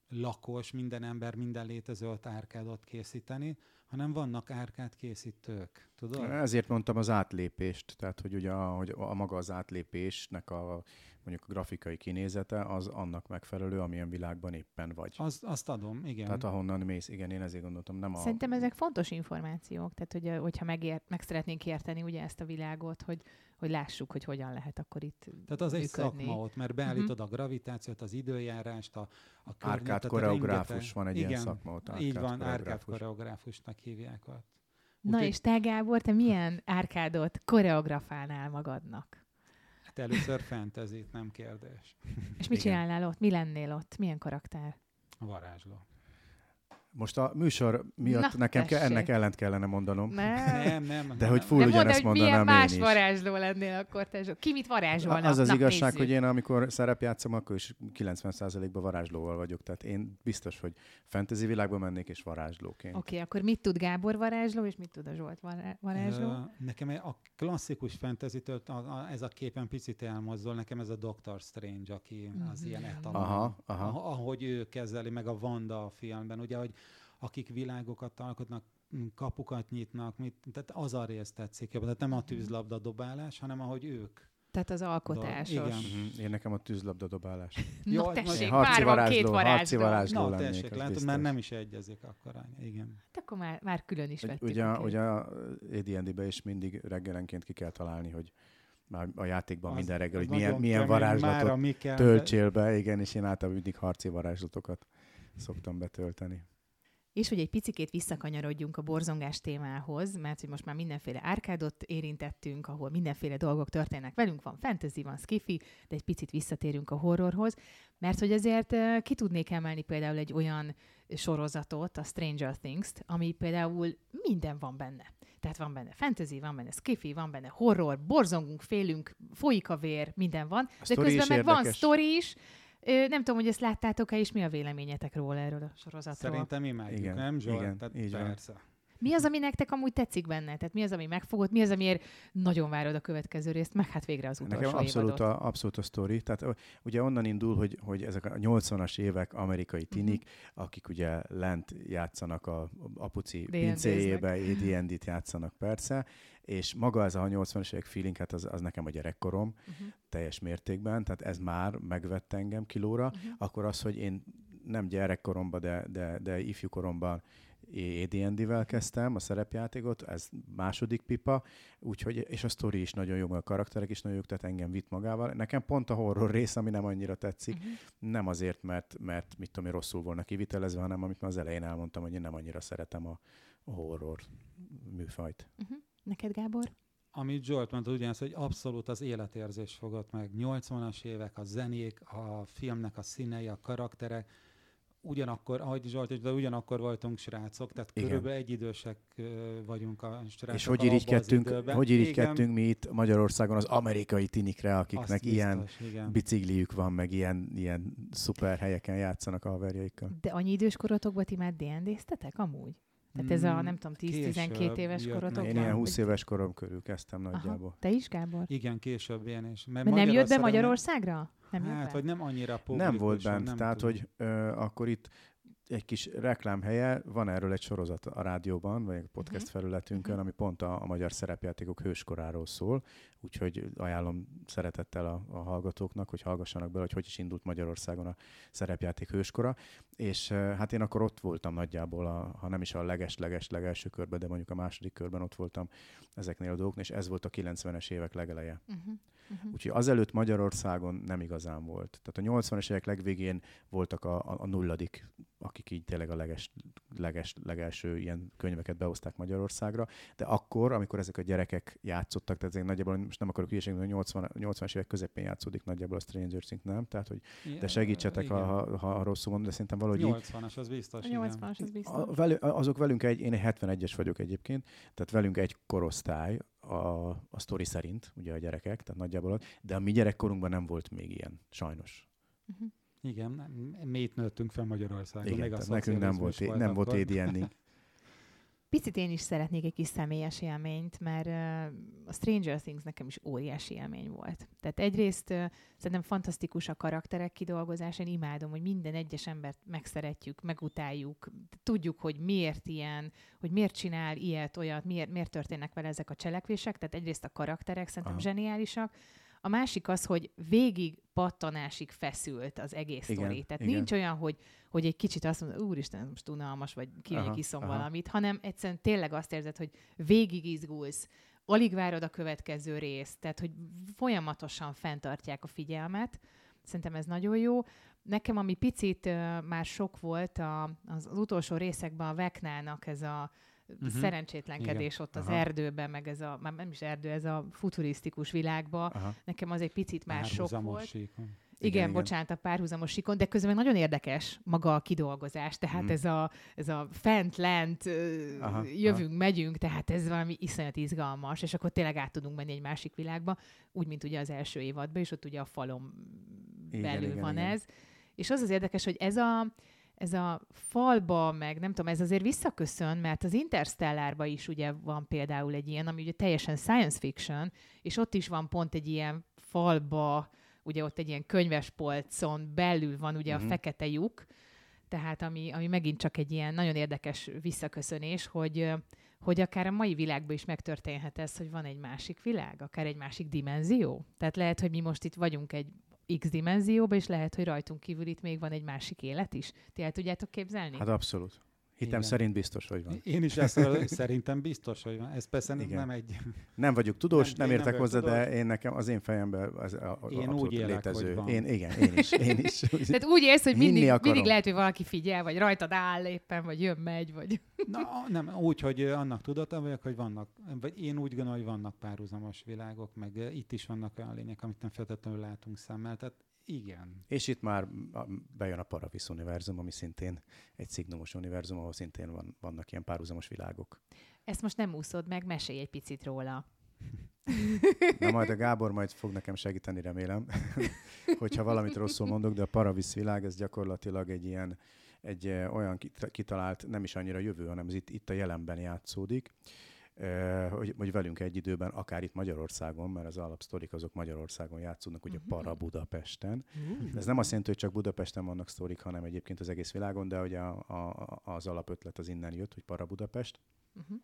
Speaker 2: lakos, minden ember, minden létező ott árkádot készíteni, hanem vannak árkád készítők. Tudod?
Speaker 3: Ezért mondtam az átlépést, tehát hogy ugye a, hogy a maga az átlépésnek a mondjuk a grafikai kinézete az annak megfelelő, amilyen világban éppen vagy.
Speaker 2: Az, azt adom, igen.
Speaker 3: Tehát ahonnan mész, igen, én ezért gondoltam, nem a...
Speaker 1: Szerintem ezek fontos információk, tehát hogy, hogyha megért, meg szeretnénk érteni ugye ezt a világot, hogy, hogy lássuk, hogy hogyan lehet akkor itt
Speaker 2: Tehát az működni. egy szakma ott, mert beállítod uh-huh. a gravitációt, az időjárást, a, a
Speaker 3: Árkád koreográfus rengeteg... van egy igen, ilyen szakma ott.
Speaker 2: Árkád így van, árkád koreográfusnak hívják ott.
Speaker 1: Na és te Gábor, te milyen árkádot koreografálnál magadnak?
Speaker 2: Hát először fantasy nem kérdés.
Speaker 1: És mit csinálnál ott? Mi lennél ott? Milyen karakter?
Speaker 2: A varázsló.
Speaker 3: Most a műsor miatt Na, nekem ke- ennek ellent kellene mondanom.
Speaker 1: Nem,
Speaker 2: nem. nem
Speaker 3: De hogy full ugyanezt mondd, mondanám
Speaker 1: milyen más
Speaker 3: én
Speaker 1: is. varázsló lennél akkor te Ki mit varázsolna?
Speaker 3: Az az Na, igazság, nézzük. hogy én amikor szerepjátszom, akkor is 90%-ban varázslóval vagyok. Tehát én biztos, hogy fantasy világba mennék és varázslóként.
Speaker 1: Oké, okay, akkor mit tud Gábor varázsló, és mit tud a Zsolt varázsló? Uh,
Speaker 2: nekem a klasszikus fantasy ez a képen picit elmozdul. Nekem ez a Doctor Strange, aki az mm-hmm. ilyen etalon. Aha, aha. Ahogy ő kezeli, meg a Wanda a filmben. Ugye, hogy akik világokat alkotnak, kapukat nyitnak, mit, tehát az a rész tetszik jobban. Tehát nem a tűzlabda dobálás, hanem ahogy ők
Speaker 1: tehát az alkotásos. Igen.
Speaker 3: Uh-huh. Én nekem a tűzlabda dobálás.
Speaker 1: Na Jó, tessék, harci már van két varázsló.
Speaker 3: Harci varázsló
Speaker 2: Na lennék, tessék, látod, mert nem is egyezik akkor. Igen.
Speaker 1: Hát akkor már, már külön is vettük.
Speaker 3: Ugye, ugye a AD&D-be is mindig reggelenként ki kell találni, hogy már a játékban
Speaker 2: Az-
Speaker 3: minden reggel, hogy milyen, milyen varázslatot
Speaker 2: kell,
Speaker 3: töltsél be, igen, és én általában mindig harci varázslatokat szoktam betölteni.
Speaker 1: És hogy egy picikét visszakanyarodjunk a borzongás témához, mert hogy most már mindenféle árkádot érintettünk, ahol mindenféle dolgok történnek velünk, van fantasy, van skifi, de egy picit visszatérünk a horrorhoz, mert hogy azért ki tudnék emelni például egy olyan sorozatot, a Stranger Things-t, ami például minden van benne. Tehát van benne fantasy, van benne skifi, van benne horror, borzongunk, félünk, folyik a vér, minden van.
Speaker 3: A
Speaker 1: de közben meg van
Speaker 3: érdekes.
Speaker 1: sztori is. Ö, Nem tudom, hogy ezt láttátok-e, és mi a véleményetek róla erről a sorozatról?
Speaker 2: Szerintem imádjuk,
Speaker 3: Igen,
Speaker 2: nem Zsolt?
Speaker 3: igen,
Speaker 2: Tehát
Speaker 3: így van.
Speaker 1: Mi az, ami nektek amúgy tetszik benne? Tehát mi az, ami megfogott? Mi az, amiért nagyon várod a következő részt, meg hát végre az utolsó
Speaker 3: Nekem abszolút
Speaker 1: évadot?
Speaker 3: a, abszolút a sztori. Tehát ugye onnan indul, hogy, hogy ezek a 80-as évek amerikai
Speaker 1: Mhm.
Speaker 3: tinik, akik ugye lent játszanak a apuci
Speaker 1: D&D-znek.
Speaker 3: pincéjébe, AD&D-t játszanak persze, és maga ez a 80-as évek feeling, hát az, az nekem a gyerekkorom
Speaker 1: Uh-huh.
Speaker 3: teljes mértékben, tehát ez már megvett engem kilóra,
Speaker 1: Uh-huh.
Speaker 3: akkor az, hogy én nem gyerekkoromban, de, de, de ifjúkoromban AD&D-vel kezdtem a szerepjátékot, ez második pipa, úgyhogy, és a sztori is nagyon jó, a karakterek is nagyon jók, tehát engem vitt magával. Nekem pont a horror rész, ami nem annyira tetszik,
Speaker 1: Uh-huh.
Speaker 3: nem azért, mert, mert mit tudom én, rosszul volna kivitelezve, hanem amit már az elején elmondtam, hogy én nem annyira szeretem a, a horror műfajt.
Speaker 1: Uh-huh. Neked, Gábor?
Speaker 2: Amit Zsolt mondta, ugyanaz, hogy abszolút az életérzés fogott meg. 80-as évek, a zenék, a filmnek a színei, a karakterek, ugyanakkor, ahogy Zsolt, is, de ugyanakkor voltunk srácok, tehát
Speaker 3: Igen.
Speaker 2: körülbelül egyidősek vagyunk a srácok.
Speaker 3: és hogy irigykedtünk, hogy irigykedtünk mi itt Magyarországon az amerikai tinikre, akiknek
Speaker 2: azt
Speaker 3: ilyen
Speaker 2: biztos, igen.
Speaker 3: bicikliük van, meg ilyen, ilyen szuper helyeken játszanak a haverjaikkal.
Speaker 1: De annyi idős korotokban ti már D&D-ztetek amúgy? Tehát ez a,
Speaker 2: Mm,
Speaker 1: nem tudom, 10-12
Speaker 2: később
Speaker 1: éves
Speaker 2: jött
Speaker 1: korotokban?
Speaker 3: Én ilyen
Speaker 2: van,
Speaker 3: 20 éves korom körül kezdtem nagyjából.
Speaker 1: Aha. Te is, Gábor?
Speaker 2: Igen, később ilyen is. Mert,
Speaker 1: Mert nem jött be
Speaker 2: Magyarországon
Speaker 1: Magyarországra? Nem jött
Speaker 2: Hát,
Speaker 1: be?
Speaker 2: vagy nem annyira
Speaker 3: Nem volt bent,
Speaker 2: nem
Speaker 3: tehát
Speaker 2: tudom.
Speaker 3: hogy ö, akkor itt egy kis reklámhelye, van erről egy sorozat a rádióban, vagy a podcast
Speaker 1: Mhm.
Speaker 3: felületünkön,
Speaker 1: Mhm.
Speaker 3: ami pont a, a magyar szerepjátékok hőskoráról szól, úgyhogy ajánlom szeretettel a, a hallgatóknak, hogy hallgassanak bele, hogy hogy is indult Magyarországon a szerepjáték hőskora, és hát én akkor ott voltam nagyjából, a, ha nem is a leges-leges legelső körben, de mondjuk a második körben ott voltam ezeknél a dolgoknál, és ez volt a 90-es évek legeleje.
Speaker 1: Uh-huh. Uh-huh.
Speaker 3: Úgyhogy azelőtt Magyarországon nem igazán volt. Tehát a 80-as évek legvégén voltak a, a, a nulladik, akik így tényleg a leges, leges, legelső ilyen könyveket behozták Magyarországra. De akkor, amikor ezek a gyerekek játszottak, tehát ezek nagyjából, most nem akarok hülyeségni, hogy 80, 80-as évek közepén játszódik nagyjából a Stranger Things, nem? Tehát, hogy de segítsetek, ha,
Speaker 2: igen.
Speaker 3: ha, ha, ha rosszul mondom, de szerintem valahogy így.
Speaker 2: 80-as, az biztos,
Speaker 1: A
Speaker 2: igen.
Speaker 1: 80-as, az biztos.
Speaker 3: A, velü, azok velünk egy, én egy 71-es vagyok egyébként, tehát velünk egy korosztály a, a sztori szerint, ugye a gyerekek, tehát nagyjából, de a mi gyerekkorunkban nem volt még ilyen, sajnos.
Speaker 1: Uh-huh.
Speaker 2: Igen, nem- mi itt nőttünk fel Magyarországon.
Speaker 3: Igen,
Speaker 2: még a
Speaker 3: nekünk nem volt,
Speaker 2: szocializmus
Speaker 3: nem volt
Speaker 2: akkor.
Speaker 1: Picit én is szeretnék egy kis személyes élményt, mert a Stranger Things nekem is óriási élmény volt. Tehát egyrészt szerintem fantasztikus a karakterek kidolgozása, én imádom, hogy minden egyes embert megszeretjük, megutáljuk, tudjuk, hogy miért ilyen, hogy miért csinál ilyet, olyat, miért, miért történnek vele ezek a cselekvések, tehát egyrészt a karakterek szerintem
Speaker 3: Aha.
Speaker 1: zseniálisak, a másik az, hogy végig pattanásig feszült az egész
Speaker 3: Igen,
Speaker 1: sztori. Tehát
Speaker 3: igen.
Speaker 1: nincs olyan, hogy, hogy egy kicsit azt mondod, úristen, most unalmas, vagy
Speaker 3: Aha,
Speaker 1: iszom
Speaker 3: aha.
Speaker 1: valamit, hanem egyszerűen tényleg azt érzed, hogy végig izgulsz, alig várod a következő részt, tehát hogy folyamatosan fenntartják a figyelmet. Szerintem ez nagyon jó. Nekem, ami picit uh, már sok volt a, az, az utolsó részekben a Veknának ez a
Speaker 2: Mhm.
Speaker 1: szerencsétlenkedés
Speaker 2: Igen.
Speaker 1: ott az
Speaker 3: Aha.
Speaker 1: erdőben, meg ez a, már nem is erdő, ez a futurisztikus világba.
Speaker 3: Aha.
Speaker 1: Nekem az egy picit már sok volt.
Speaker 2: síkon.
Speaker 1: Igen,
Speaker 3: Igen,
Speaker 1: bocsánat, a párhuzamos sikon, de közben nagyon érdekes maga a kidolgozás, tehát mm. ez, a, ez a fent-lent,
Speaker 3: Aha,
Speaker 1: jövünk, aha. megyünk, tehát ez valami iszonyat izgalmas, és akkor tényleg át tudunk menni egy másik világba, úgy, mint ugye az első évadban, és ott ugye a
Speaker 3: Igen,
Speaker 1: belül
Speaker 3: igen,
Speaker 1: van
Speaker 3: igen.
Speaker 1: ez. És az az érdekes, hogy ez a, ez a falba, meg nem tudom, ez azért visszaköszön, mert az Interstellárba is ugye van például egy ilyen, ami ugye teljesen science fiction, és ott is van pont egy ilyen falba, ugye ott egy ilyen könyvespolcon belül van ugye
Speaker 3: Mhm.
Speaker 1: a fekete lyuk, tehát ami, ami megint csak egy ilyen nagyon érdekes visszaköszönés, hogy, hogy akár a mai világban is megtörténhet ez, hogy van egy másik világ, akár egy másik dimenzió. Tehát lehet, hogy mi most itt vagyunk egy X dimenzióban, és lehet, hogy rajtunk kívül itt még van egy másik élet is. Ti el tudjátok képzelni?
Speaker 3: Hát abszolút. Hitem Igen. szerint biztos, hogy van.
Speaker 2: Én is ezt szerintem biztos, hogy van. Ez persze Igen. nem egy...
Speaker 3: Nem vagyok tudós, nem, nem értek nem hozzá, tudós. de én nekem az én fejemben az a, a
Speaker 2: én úgy élek, létező. Hogy van.
Speaker 3: Én, igen, én is. Én is.
Speaker 1: Tehát úgy érsz, hogy mindig, mindig lehet, hogy valaki figyel, vagy rajtad áll éppen, vagy jön, megy, vagy...
Speaker 2: Na, nem, úgy, hogy annak tudatában vagyok, hogy vannak, vagy én úgy gondolom, hogy vannak párhuzamos világok, meg itt is vannak olyan lények, amit nem feltétlenül látunk szemmel. Tehát igen.
Speaker 3: És itt már bejön a Paravis univerzum, ami szintén egy szignumos univerzum, ahol szintén van, vannak ilyen párhuzamos világok.
Speaker 1: Ezt most nem úszod meg, mesélj egy picit róla.
Speaker 3: Na majd a Gábor majd fog nekem segíteni, remélem, hogyha valamit rosszul mondok, de a Paravis világ, ez gyakorlatilag egy ilyen, egy olyan kitalált, nem is annyira jövő, hanem ez itt, itt a jelenben játszódik hogy, hogy velünk egy időben, akár itt Magyarországon, mert az alapsztorik azok Magyarországon játszódnak, ugye uh-huh. para Budapesten. Uh-huh. Ez nem azt jelenti, hogy csak Budapesten vannak sztorik, hanem egyébként az egész világon, de ugye a, a, az alapötlet az innen jött, hogy para Budapest. Uh-huh.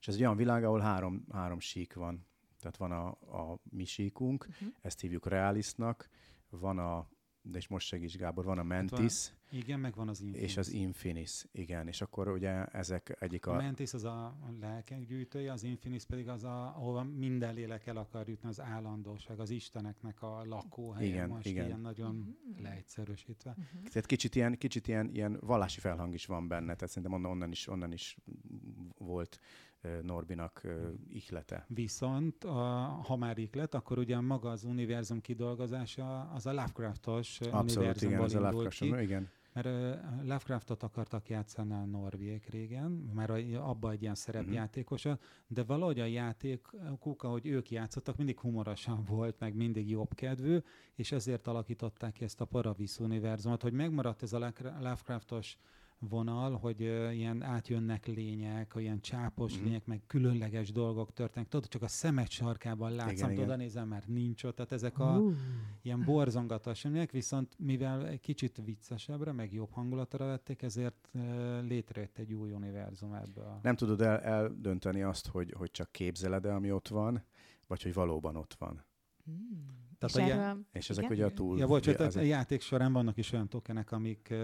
Speaker 3: És ez egy olyan világ, ahol három, három sík van. Tehát van a, a mi síkunk, uh-huh. ezt hívjuk realisznak, van a de és most segíts Gábor, van a Mentis. Hát
Speaker 2: van, igen, meg van az Infinis.
Speaker 3: És az Infinis, igen. És akkor ugye ezek egyik
Speaker 2: a... A Mentis az a lelkek gyűjtője, az Infinis pedig az, a, ahova minden lélek el akar jutni, az állandóság, az isteneknek a lakóhelye. Igen, most igen. ilyen nagyon uh-huh. leegyszerűsítve.
Speaker 3: Uh-huh. Tehát kicsit ilyen, kicsit ilyen, ilyen vallási felhang is van benne, tehát szerintem onnan, onnan is, onnan is volt Norbinak ihlete.
Speaker 2: Viszont, a, ha már ihlet, akkor ugye maga az univerzum kidolgozása az a Lovecraftos
Speaker 3: Abszolút, igen, az a ki. igen.
Speaker 2: Mert uh, Lovecraftot akartak játszani a Norviek régen, mert abban egy ilyen szerepjátékos, uh-huh. de valahogy a játékuk, ahogy ők játszottak, mindig humorosan volt, meg mindig jobb kedvű, és ezért alakították ki ezt a Paravis univerzumot, hogy megmaradt ez a Lovecraftos vonal, hogy ilyen átjönnek lények, olyan csápos mm. lények, meg különleges dolgok történnek. Tudod, csak a szemet sarkában látszom, oda nézem, mert nincs ott. Tehát ezek a uh. ilyen borzongatos lények, viszont mivel egy kicsit viccesebbre, meg jobb hangulatra vették, ezért létrejött egy új univerzum ebből.
Speaker 3: Nem tudod el, eldönteni azt, hogy, hogy csak képzeled-e, ami ott van, vagy hogy valóban ott van.
Speaker 1: Hmm.
Speaker 3: Tehát és, a já- és ezek igen? ugye a túl...
Speaker 2: Ja, bocs, tehát a játék során vannak is olyan tokenek, amik,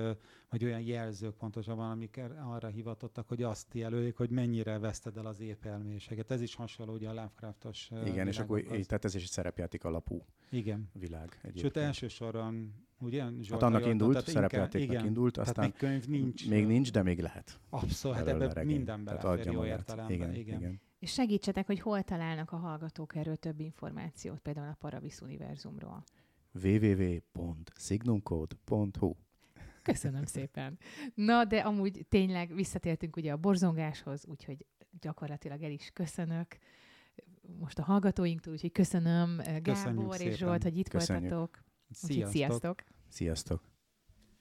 Speaker 2: vagy olyan jelzők pontosabban, amik arra hivatottak, hogy azt jelölik, hogy mennyire veszted el az épelméseget. Ez is hasonló ugye a Lovecraftos
Speaker 3: Igen, és akkor így, tehát ez is egy szerepjáték alapú
Speaker 2: igen.
Speaker 3: világ. Egyébként.
Speaker 2: Sőt, elsősorban ugye?
Speaker 3: Zsolta hát annak indult, tehát szerepjátéknak igen, indult, aztán még
Speaker 2: könyv nincs.
Speaker 3: Még nincs, de még lehet.
Speaker 2: Abszolút, hát ebben minden belefér jó értelemben. Igen, igen. igen.
Speaker 1: És segítsetek, hogy hol találnak a hallgatók erről több információt, például a Paravis univerzumról.
Speaker 3: www.signumcode.hu
Speaker 1: Köszönöm szépen. Na, de amúgy tényleg visszatértünk ugye a borzongáshoz, úgyhogy gyakorlatilag el is köszönök most a hallgatóinktól, úgyhogy köszönöm Gábor Köszönjük és Zsolt, hogy itt Köszönjük. voltatok.
Speaker 2: Sziasztok. Úgyhogy sziasztok.
Speaker 3: Sziasztok.